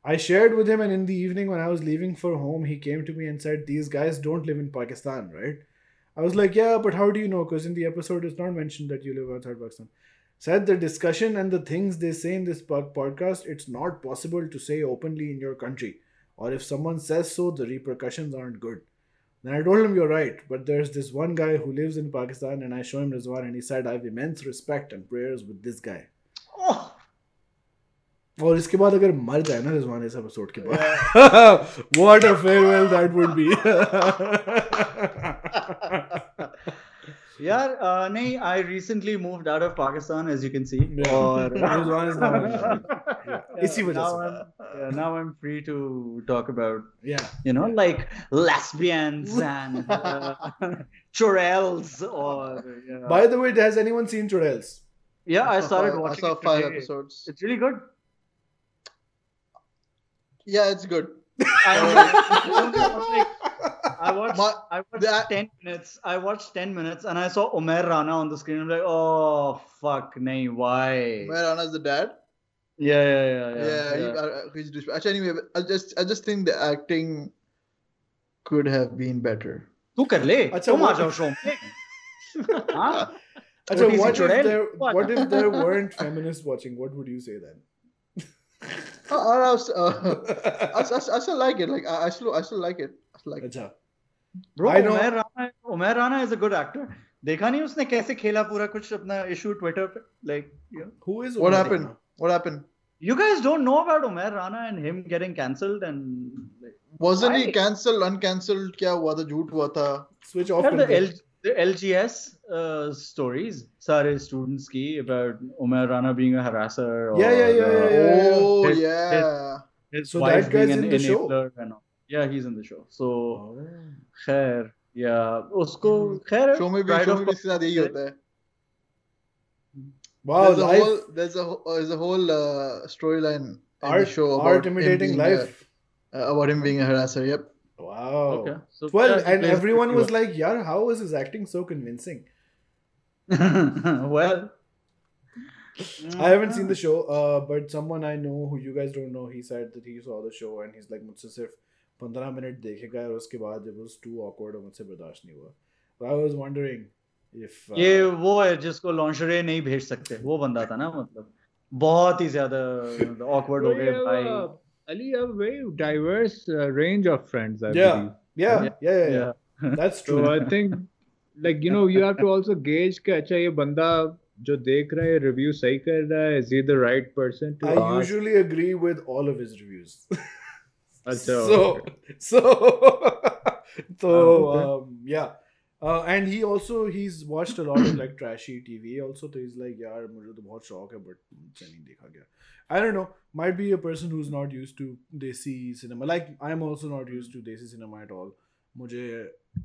Speaker 1: I shared with him, and in the evening when I was leaving for home, he came to me and said, These guys don't live in Pakistan, right? I was like, Yeah, but how do you know? Because in the episode, it's not mentioned that you live outside Pakistan. Said the discussion and the things they say in this podcast, it's not possible to say openly in your country Or if someone says so, the repercussions aren't good. Then I told him, You're right, but there's this one guy who lives in Pakistan, and I show him Rizwan, and he said, I have immense respect and prayers with this guy.
Speaker 5: Oh,
Speaker 1: और इसके बाद अगर मर जाए ना रिजवान इस episode के बाद what a farewell that would be
Speaker 5: yeah, uh, nahin, I recently moved out of Pakistan, as you can see.
Speaker 1: Yeah. Or, yeah. Yeah,
Speaker 5: now, I'm, yeah, now I'm free to talk about,
Speaker 1: yeah,
Speaker 5: you know, yeah. like lesbians and uh, Churails. Or
Speaker 1: by the way, has anyone seen Churails?
Speaker 5: Yeah, I started
Speaker 4: five,
Speaker 5: watching.
Speaker 4: I saw five episodes.
Speaker 5: It's really good.
Speaker 4: Yeah, it's good.
Speaker 5: I, like, I watched
Speaker 4: My-
Speaker 5: I watched
Speaker 4: that-
Speaker 5: 10 minutes I watched 10 minutes and I saw Umair Rana on the screen I'm like oh fuck nahi why
Speaker 4: Where Anna's the dad.
Speaker 5: yeah yeah yeah yeah,
Speaker 4: Yeah, he, uh, uh, he's dis- actually anyway. I just I just think the acting could have been better.
Speaker 5: तू कर ले
Speaker 1: अच्छा,
Speaker 5: तुम आ
Speaker 1: वो-
Speaker 5: जाओ show में हाँ
Speaker 1: अच्छा
Speaker 5: OTC
Speaker 1: what if
Speaker 5: Chorel?
Speaker 1: there
Speaker 5: What?
Speaker 1: what if there weren't feminists watching what would you say then
Speaker 4: Uh, I, was, uh, I, I, I still like it. Like I, I still I still like it. I still like it.
Speaker 1: अच्छा
Speaker 5: Bro,
Speaker 1: I know-
Speaker 5: Umair Rana Umair Rana is a good actor देखा नहीं उसने कैसे खेला पूरा कुछ अपना issue Twitter पे
Speaker 1: is
Speaker 4: What
Speaker 1: Umar
Speaker 4: happened?
Speaker 1: Rana?
Speaker 4: What happened?
Speaker 5: you guys don't know about Umair Rana and him getting cancelled and like,
Speaker 4: Wasn't
Speaker 5: Why?
Speaker 4: he cancelled? Uncancelled? क्या हुआ था? झूठ हुआ था?
Speaker 1: switch off
Speaker 5: the, L, the LGS uh, stories सारे students की about Umair Rana being a harasser or
Speaker 1: Yeah, yeah, yeah, yeah, yeah.
Speaker 4: Oh
Speaker 5: His-
Speaker 4: yeah.
Speaker 5: his
Speaker 1: So
Speaker 5: wife
Speaker 1: that guy's
Speaker 5: being an
Speaker 1: in the show?
Speaker 5: and all. yeah he's in the show so
Speaker 1: Oh.
Speaker 5: खैर yeah उसको खैर
Speaker 4: Show में भी
Speaker 5: Pride
Speaker 4: show
Speaker 5: of
Speaker 4: में भी इसके साथ यही होता है.
Speaker 1: wow
Speaker 4: there's a
Speaker 1: life
Speaker 4: whole there's a whole- there's a whole uh, storyline in the
Speaker 1: art
Speaker 4: show about
Speaker 1: art
Speaker 4: him
Speaker 1: imitating
Speaker 4: being
Speaker 1: life
Speaker 4: A, uh, about him being a harasser. Yep.
Speaker 1: wow
Speaker 5: okay so
Speaker 1: well
Speaker 5: yeah, he
Speaker 1: and
Speaker 5: plays
Speaker 1: everyone
Speaker 5: pretty
Speaker 1: was like yeah how is his acting so convincing
Speaker 5: well. well
Speaker 1: I haven't seen the show, uh, but someone I know who you guys don't know, he said that he saw the show and he's like मुझसे सिर्फ पंद्रह minute देखेगा और उसके बाद जब उस to awkward और मुझसे बर्दाश्त नहीं हुआ। आई वाज वंडरिंग इफ़
Speaker 5: ये वो है जिसको लॉन्चरे नहीं भेज सकते। वो बंदा था ना मतलब बहुत ही ज़्यादा मतलब ऑकवर्ड हो गए भाई।
Speaker 2: uh, Ali a very diverse range of friends I believe
Speaker 1: yeah yeah yeah yeah that's true
Speaker 2: I think like you know you have to also gauge कि अच्छा ये बंदा जो देख रहा है रिव्यू सही कर रहा है is he the right person to
Speaker 1: I usually agree with all of his reviews reviews.
Speaker 2: अच्छा,
Speaker 1: so
Speaker 2: okay.
Speaker 1: so so
Speaker 2: Ah, okay.
Speaker 1: um, yeah. Uh, and he also he's watched a lot of like trashy TV also तो he's like यार मुझे तो बहुत शौक है but मुझसे नहीं देखा गया I don't know might be a person who's not used to desi cinema like I'm also not used to desi cinema at all मुझे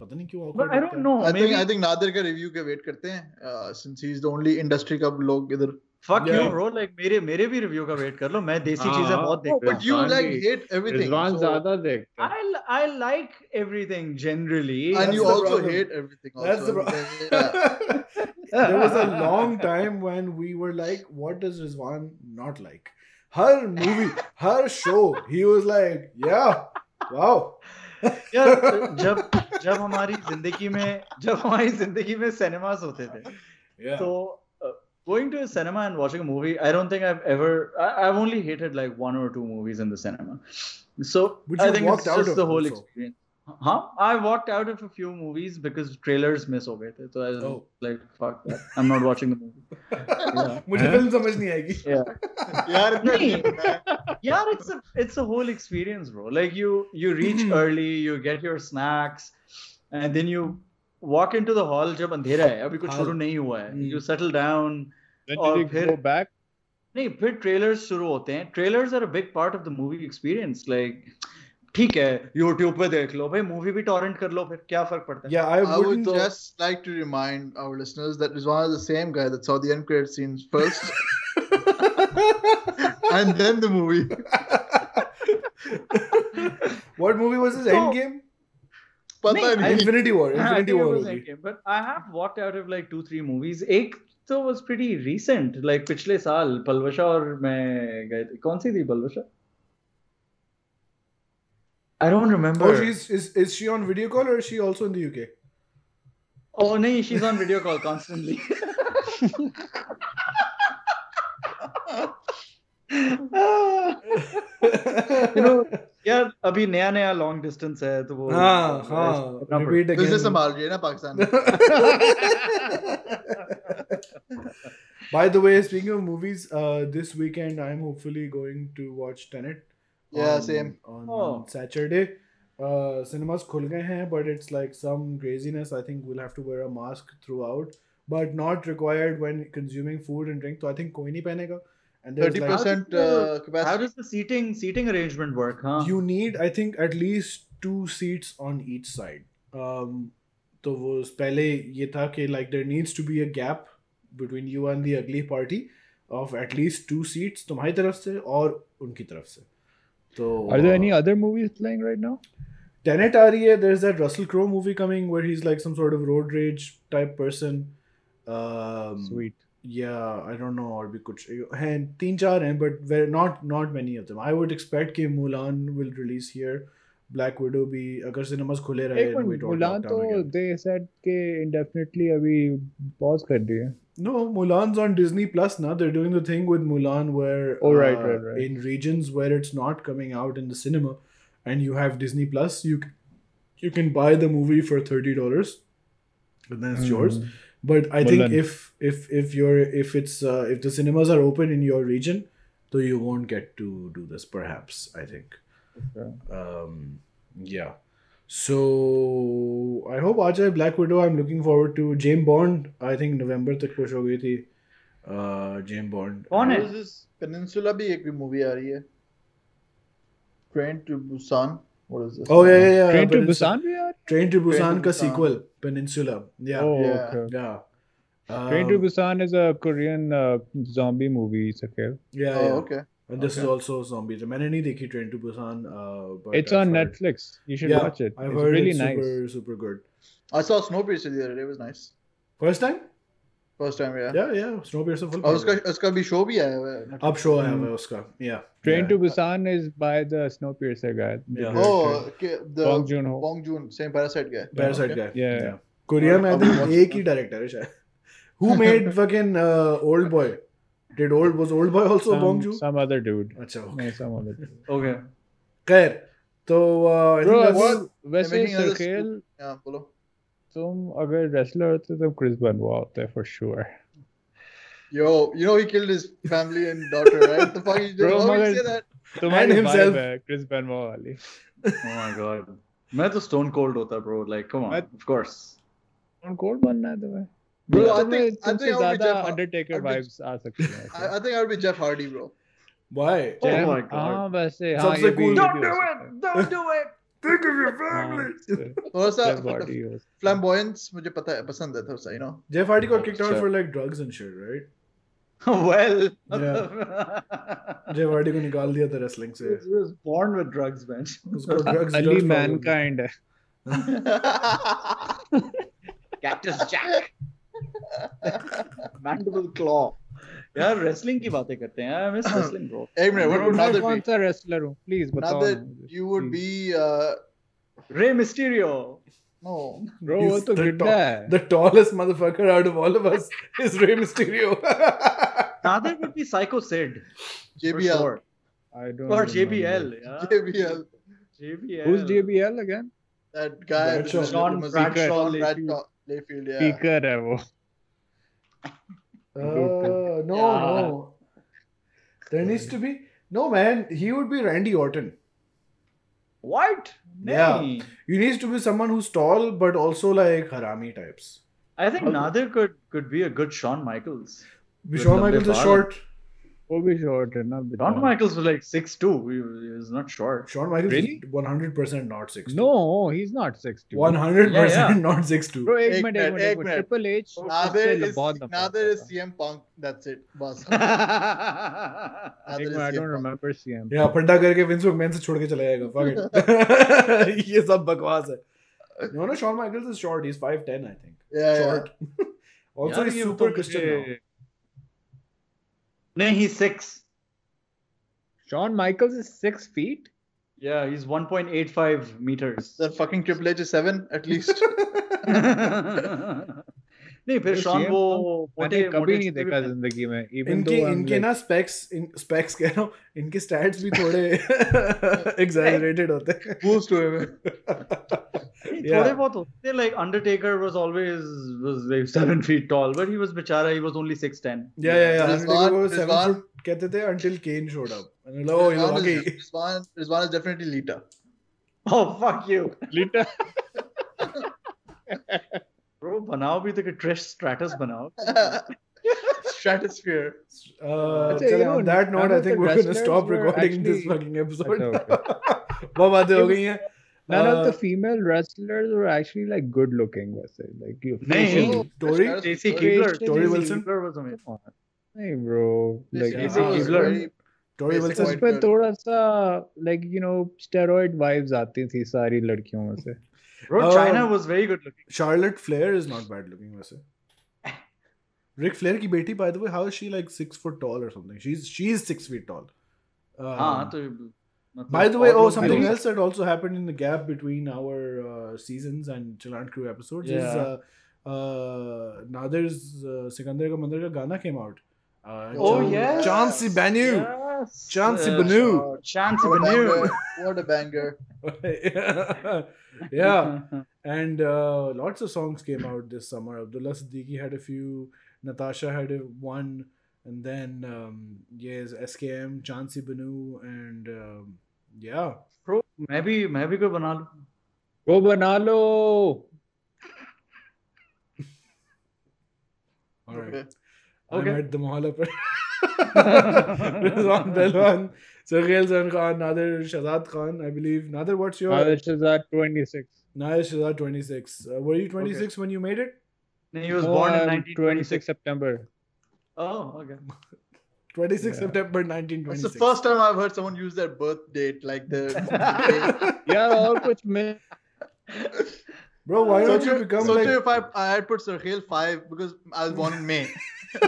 Speaker 1: पता नहीं क्यों
Speaker 5: But
Speaker 1: awkward
Speaker 5: I
Speaker 1: लगता
Speaker 5: don't
Speaker 1: है।
Speaker 5: know
Speaker 4: I think
Speaker 5: maybe
Speaker 4: I think Nadir का review के wait करते हैं uh, since he's the only industry का लोग इधर.
Speaker 5: fuck you
Speaker 1: Yeah.
Speaker 5: bro like मेरे मेरे भी रिव्यू का वेट कर लो मैं देसी
Speaker 2: हाँ,
Speaker 5: चीज़ें बहुत
Speaker 2: oh,
Speaker 5: देखता
Speaker 4: But you
Speaker 2: Rizwan
Speaker 4: like
Speaker 2: भी-
Speaker 4: hate everything.
Speaker 2: रिजवान
Speaker 4: so-
Speaker 2: ज़्यादा देखता
Speaker 5: है I I like everything generally
Speaker 4: and
Speaker 1: That's
Speaker 4: you
Speaker 1: the
Speaker 4: also
Speaker 1: problem.
Speaker 4: hate everything. Also.
Speaker 1: That's the problem.
Speaker 4: Yeah.
Speaker 1: there was a long time when we were like, what does Rizwan not like? Her movie, her show, he was like, yeah, wow.
Speaker 5: यार जब जब हमारी ज़िंदगी में जब हमारी ज़िंदगी में सिनेमास होते थे
Speaker 1: Yeah.
Speaker 5: So, uh, going to a cinema and watching a movie i don't think i've ever I, have only hated like one or two movies in the cinema. So i think it's just the whole experience. Huh? I walked out of a few movies because trailers miss over it. so i was
Speaker 1: oh.
Speaker 5: like fuck that. i'm not watching the movie.
Speaker 1: Mujhe film
Speaker 5: yeah. it's a it's a whole experience bro. Like you you reach early you get your snacks and then you walk into the hall जब अंधेरा
Speaker 1: है
Speaker 5: अभी कुछ शुरू नहीं
Speaker 1: हुआ
Speaker 5: है। You settle
Speaker 2: down
Speaker 5: और फिर
Speaker 2: बैक
Speaker 5: नहीं फिर ट्रेलर्स शुरू होते हैं। Trailers are a big part of the movie experience like ठीक है YouTube पे देख लो भाई मूवी भी टॉरेंट कर लो फिर क्या फ़र्क पड़ता है?
Speaker 1: Yeah I
Speaker 4: would just like to remind our listeners that is one of the same guy that saw the end credit scene first and then the movie
Speaker 1: what movie was this Endgame
Speaker 4: पता
Speaker 5: नहीं,
Speaker 4: नहीं
Speaker 5: एक तो was pretty recent like पिछले साल पलवशा और मैं गए थे कौन सी थी Palwasha I don't remember.
Speaker 1: Oh, she's is is she on video call or is she also in the UK?
Speaker 5: Oh, no, she's on video call constantly. you know, यार अभी नया नया लॉन्ग डिस्टेंस है तो वो
Speaker 4: तो संभाल ना Pakistan
Speaker 1: by the way speaking of movies this weekend I am hopefully going to watch Tenet
Speaker 4: yeah same
Speaker 1: on Saturday cinemas खुल गए हैं but it's like some craziness I think we will have to wear a mask throughout but not required when consuming food and drink तो I think कोई नहीं पहनेगा। And there's
Speaker 4: thirty
Speaker 1: like
Speaker 4: percent
Speaker 5: How
Speaker 4: capacity.
Speaker 5: does the seating seating arrangement work, huh?
Speaker 1: you need I think at least two seats on each side. Um, तो वो पहले ये था कि like there needs to be a gap between you and the ugly party of at least two seats तुम्हारी तरफ से और उनकी तरफ से तो
Speaker 2: Are there any other movies playing right now?
Speaker 1: Tenet आ रही है there's that Russell Crowe movie coming where he's like some sort of road rage type person um,
Speaker 2: Sweet.
Speaker 1: yeah i don't know or we could and teen char hain but there not not many of them. I would expect that mulan will release here black widow be agar cinemas khule
Speaker 2: rahe
Speaker 1: and we mulan to
Speaker 2: they said ke indefinitely abhi pause kar diye
Speaker 1: no mulan's on disney plus now they're doing the thing with mulan where
Speaker 2: oh, right,
Speaker 1: uh,
Speaker 2: right, right.
Speaker 1: in regions where it's not coming out in the cinema and you have disney plus you you can buy the movie for $30 and then it's mm. yours hmm
Speaker 2: Mm.
Speaker 1: But I think
Speaker 2: Mulan.
Speaker 1: if if if you're if it's uh, if the cinemas are open in your region, so you won't get to do this. Perhaps I think.
Speaker 2: Okay.
Speaker 1: Um, yeah. So I hope आ जाए Black Widow. I'm looking forward to James Bond. I think November तक push हो गई थी. Uh, James Bond.
Speaker 5: कौन है?
Speaker 4: What is this? Peninsula भी एक भी मूवी आ रही है Train to Busan what is this
Speaker 1: Oh yeah, yeah, yeah.
Speaker 2: Train to
Speaker 1: Peninsula-
Speaker 2: Busan भी यार
Speaker 1: Train to Busan
Speaker 4: to
Speaker 1: का
Speaker 4: Busan.
Speaker 1: sequel Peninsula. Yeah.
Speaker 2: Oh,
Speaker 4: Yeah.
Speaker 2: okay.
Speaker 1: Yeah.
Speaker 2: Train to
Speaker 1: Um,
Speaker 2: Busan is a Korean uh, zombie movie, Sakil.
Speaker 1: Yeah,
Speaker 4: oh
Speaker 1: yeah.
Speaker 4: okay
Speaker 1: And this is
Speaker 4: Okay.
Speaker 1: also zombies. मैंने नहीं देखी Train to Busan. Uh, but
Speaker 2: It's
Speaker 1: I've
Speaker 2: on
Speaker 1: heard-
Speaker 2: Netflix. You should
Speaker 1: Yeah,
Speaker 2: watch it.
Speaker 1: I've
Speaker 2: it's
Speaker 1: heard
Speaker 2: really
Speaker 1: it's
Speaker 2: nice.
Speaker 1: super super good.
Speaker 4: I saw Snowpiercer the other day it was nice
Speaker 1: First time?
Speaker 4: First time yeah
Speaker 1: yeah yeah snow piercer full
Speaker 4: और उसका उसका भी show भी आया हुआ है
Speaker 1: अब show आया हुआ है उसका yeah
Speaker 2: Train to Busan is by the Snowpiercer guy
Speaker 4: oh the
Speaker 2: Bong Joon Ho
Speaker 4: Bong Joon same Parasite guy
Speaker 1: Parasite guy
Speaker 2: yeah
Speaker 1: Korea में आई
Speaker 4: थिंक
Speaker 1: एक ही डायरेक्टर है शायद। Who made fucking uh, old boy? Did old was old boy also
Speaker 2: some,
Speaker 1: bong joon?
Speaker 2: some other dude. acha
Speaker 1: okay.
Speaker 5: No,
Speaker 1: some तो uh,
Speaker 2: Bro,
Speaker 1: I
Speaker 2: think
Speaker 1: that's,
Speaker 4: what,
Speaker 2: तुम अगर wrestler होते तो क्रिस बनवा होते for sure.
Speaker 4: yo you know he killed his family and daughter right the fuck you
Speaker 2: Bro,
Speaker 4: doing why would you
Speaker 2: मगर-
Speaker 4: say that
Speaker 2: तुम्हारी
Speaker 1: himself.
Speaker 2: vibe है क्रिस बनवा वाली.
Speaker 5: Oh my god. मैं तो stone cold होता bro. Like come on.
Speaker 2: मैं-
Speaker 5: Of course.
Speaker 2: कौन कोल्ड बनना है तुम्हें? Bro,
Speaker 4: Bro, I
Speaker 2: तुम्हें
Speaker 4: think- I
Speaker 2: तुमसे
Speaker 4: think I would be
Speaker 2: ज्यादा
Speaker 4: Jeff-
Speaker 2: Undertaker
Speaker 4: I'd be-
Speaker 2: vibes आ सकती हैं.
Speaker 4: I, I think I would be Jeff Hardy bro
Speaker 1: why?
Speaker 5: Oh
Speaker 2: Jeff-
Speaker 5: my God.
Speaker 2: हाँ वैसे हाँ
Speaker 1: सबसे
Speaker 2: ये भी
Speaker 1: cool-
Speaker 2: ये
Speaker 5: Don't
Speaker 2: भी
Speaker 5: do
Speaker 2: हो
Speaker 5: it.
Speaker 2: सकता है.
Speaker 5: Don't do it.
Speaker 1: Think of your
Speaker 2: हाँ,
Speaker 4: थोड़ा सा
Speaker 2: Jeff Hardy हो सकता है.
Speaker 4: flamboyance मुझे पता है पसंद है थोड़ा सा you know
Speaker 1: Jeff Hardy got kicked out
Speaker 5: Sure.
Speaker 1: for like drugs and shit, right?
Speaker 5: well.
Speaker 1: Jeff Hardy को निकाल दिया था wrestling से.
Speaker 5: he was born with drugs, man.
Speaker 1: उसको drugs
Speaker 2: Ali
Speaker 1: drugs problem.
Speaker 2: mankind है.
Speaker 5: Cactus Jack. Mandible claw. यार wrestling की बातें करते हैं आई मिस रेसलिंग ब्रो
Speaker 4: एक minute what would
Speaker 2: Nadir
Speaker 4: be
Speaker 2: कौन रेसलर हूँ? प्लीज़ बताओ Nadir
Speaker 4: you would be
Speaker 5: Rey Mysterio
Speaker 4: no
Speaker 2: bro वो तो
Speaker 1: गड्ढा
Speaker 2: है।
Speaker 1: The tallest motherfucker out of all of us is Rey Mysterio
Speaker 5: Nadir would be Psycho Sid
Speaker 4: JBL
Speaker 2: I don't know
Speaker 5: JBL
Speaker 4: JBL
Speaker 5: JBL
Speaker 2: who JBL again
Speaker 4: that guy John
Speaker 5: Bradshaw
Speaker 4: Bradshaw Layfield यार
Speaker 2: speaker है वो।
Speaker 1: Uh, no,
Speaker 5: Yeah.
Speaker 1: no. There needs to be no man. He would be Randy Orton.
Speaker 5: What?
Speaker 1: Yeah.
Speaker 5: Nahi.
Speaker 1: He needs to be someone who's tall but also like harami types.
Speaker 5: I think Nadir could could be a good Shawn Michaels.
Speaker 1: Shawn
Speaker 5: lambe
Speaker 1: Michaels is
Speaker 5: baal.
Speaker 1: short.
Speaker 2: वो भी short है ना.
Speaker 5: Shawn Michaels was like six two. He was not short.
Speaker 1: Shawn Michaels
Speaker 2: Really?
Speaker 1: is 100% not 6'2".
Speaker 2: No, he's not 6'2".
Speaker 1: 100%
Speaker 5: Yeah, yeah.
Speaker 1: not 6'2".
Speaker 2: Bro, एक
Speaker 4: एक
Speaker 2: minute.
Speaker 4: Minute.
Speaker 2: Triple H
Speaker 4: Nadir
Speaker 2: उससे
Speaker 4: is Nadir is CM Punk. That's it.
Speaker 2: Minute, I don't remember CM.
Speaker 1: या फड्डा करके wins man से छोड़ के चला जाएगा fuck it ये सब बकवास है no no Shawn Michaels is short he's 5'10 I think
Speaker 4: Yeah,
Speaker 1: short yeah. also
Speaker 5: यार,
Speaker 1: he's super
Speaker 5: तो
Speaker 1: Christian now
Speaker 5: मुझे- नहीं, he's six.
Speaker 2: Shawn Michaels is 6 feet?
Speaker 5: Yeah, he's 1.85 meters.
Speaker 4: That fucking Triple H is seven at least.
Speaker 5: नहीं फिर
Speaker 2: तो
Speaker 5: Shawn
Speaker 2: CM
Speaker 5: वो
Speaker 2: मैंने
Speaker 5: मोटे
Speaker 2: कभी
Speaker 5: मोटे
Speaker 2: नहीं
Speaker 5: चीज़ें भी
Speaker 2: देखा
Speaker 5: पहन-
Speaker 2: जिंदगी में even
Speaker 1: इनके
Speaker 2: though I'm
Speaker 1: इनके
Speaker 2: like-
Speaker 1: ना स्पेक्स इन स्पेक्स कह रहा हूँ इनके स्टैट्स भी थोड़े एग्जैजरेटेड होते हैं
Speaker 4: Boost to him.
Speaker 5: नहीं,
Speaker 1: Yeah.
Speaker 5: थोड़े बहुत होते हैं like Undertaker was always was like seven feet tall but he was बेचारा he was only six ten
Speaker 1: या या या
Speaker 4: Rizwan-
Speaker 1: वो 7
Speaker 4: Rizwan-
Speaker 1: फुट कहते थे until Kane showed up and like, oh you know
Speaker 4: Rizwan
Speaker 1: okay
Speaker 4: is, Rizwan, Rizwan is definitely Lita.
Speaker 5: oh fuck you
Speaker 2: Lita.
Speaker 5: bro बनाओ भी तो कि Trish Stratus बनाओ
Speaker 4: Stratosphere.
Speaker 1: uh,
Speaker 2: अच्छा,
Speaker 1: चले
Speaker 2: you know,
Speaker 1: on that note
Speaker 2: none
Speaker 1: I
Speaker 2: of
Speaker 1: think
Speaker 2: the
Speaker 1: we're gonna
Speaker 2: wrestlers
Speaker 1: stop
Speaker 2: were
Speaker 1: recording this
Speaker 2: actually-
Speaker 1: fucking episode
Speaker 2: अच्छा,
Speaker 1: बहुत बातें हो गई हैं
Speaker 2: None uh, of the
Speaker 1: uh,
Speaker 2: female wrestlers were actually like good looking, was it? Like you.
Speaker 4: No,
Speaker 5: Torrie,
Speaker 2: Stacy
Speaker 1: Keibler,
Speaker 5: Torrie
Speaker 1: Wilson.
Speaker 5: was amazing.
Speaker 2: Hey bro, like
Speaker 4: Stacy
Speaker 1: Keibler.
Speaker 4: Torrie
Speaker 1: Wilson
Speaker 4: इसमें
Speaker 2: थोड़ा सा like you know steroid vibes. आती थी सारी लड़कियों में से
Speaker 5: Bro,
Speaker 1: uh,
Speaker 5: Chyna was very good looking.
Speaker 1: Charlotte Flair is not bad looking वैसे. Ric Flair ki बेटी by the way how is she like 6 foot tall or something? She's she's 6 feet tall. Uh,
Speaker 5: ah, तो
Speaker 1: by the way, oh, something else that also happened in the gap between our uh, seasons and Chalant Crew episodes
Speaker 5: yeah.
Speaker 1: is uh, uh, Nadir's uh, Sikandar Ka Mandir Ka Gana came out. Uh,
Speaker 5: oh, yeah,
Speaker 1: Chansi Banu.
Speaker 5: Yes. Uh,
Speaker 1: Banu.
Speaker 5: Chansi
Speaker 4: what
Speaker 5: Banu.
Speaker 4: what a banger.
Speaker 1: yeah. yeah. and uh, lots of songs came out this summer. Abdullah Siddiqui had a few, Natasha had a, one. And then, um, yes, SKM, Chansi Banu, and um, yeah.
Speaker 5: Bro maybe भी मैं भी कोई बना लूं
Speaker 2: वो बना लो
Speaker 1: Alright.
Speaker 4: Okay.
Speaker 1: I'm at the Mohalla Rizwan Pehelwan, Sergei Zan Khan, Nadir Shahzad Khan, I believe. Nadir, what's your?
Speaker 2: Nadir Shahzad. 26.
Speaker 1: Nadir Shahzad. 26. Uh, were you 26 okay. when you made it?
Speaker 5: No, he was born in 1926
Speaker 2: September.
Speaker 5: Oh, okay.
Speaker 1: 26
Speaker 2: yeah.
Speaker 1: September 1926.
Speaker 4: It's the first time I've heard someone use their birth date like the.
Speaker 2: yeah, all which may.
Speaker 1: Bro, why don't you become
Speaker 4: so
Speaker 1: like?
Speaker 4: So if I I had put Sarkhail five because I was born in May.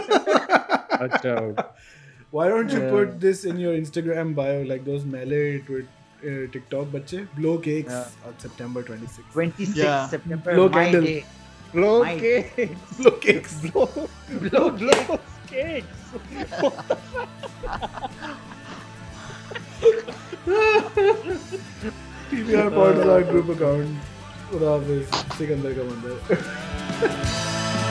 Speaker 1: why don't you
Speaker 5: yeah.
Speaker 1: put this in your Instagram bio like those melee with uh, TikTok bache blow cakes
Speaker 5: yeah.
Speaker 1: on September 26th.
Speaker 5: 26
Speaker 4: yeah.
Speaker 5: September.
Speaker 1: Blow candle.
Speaker 2: Blow,
Speaker 5: blow
Speaker 2: cakes.
Speaker 1: Blow cakes.
Speaker 2: Blow blow blow cakes
Speaker 1: PBR Pods group account. Khudafis. Sikandar ka mandir.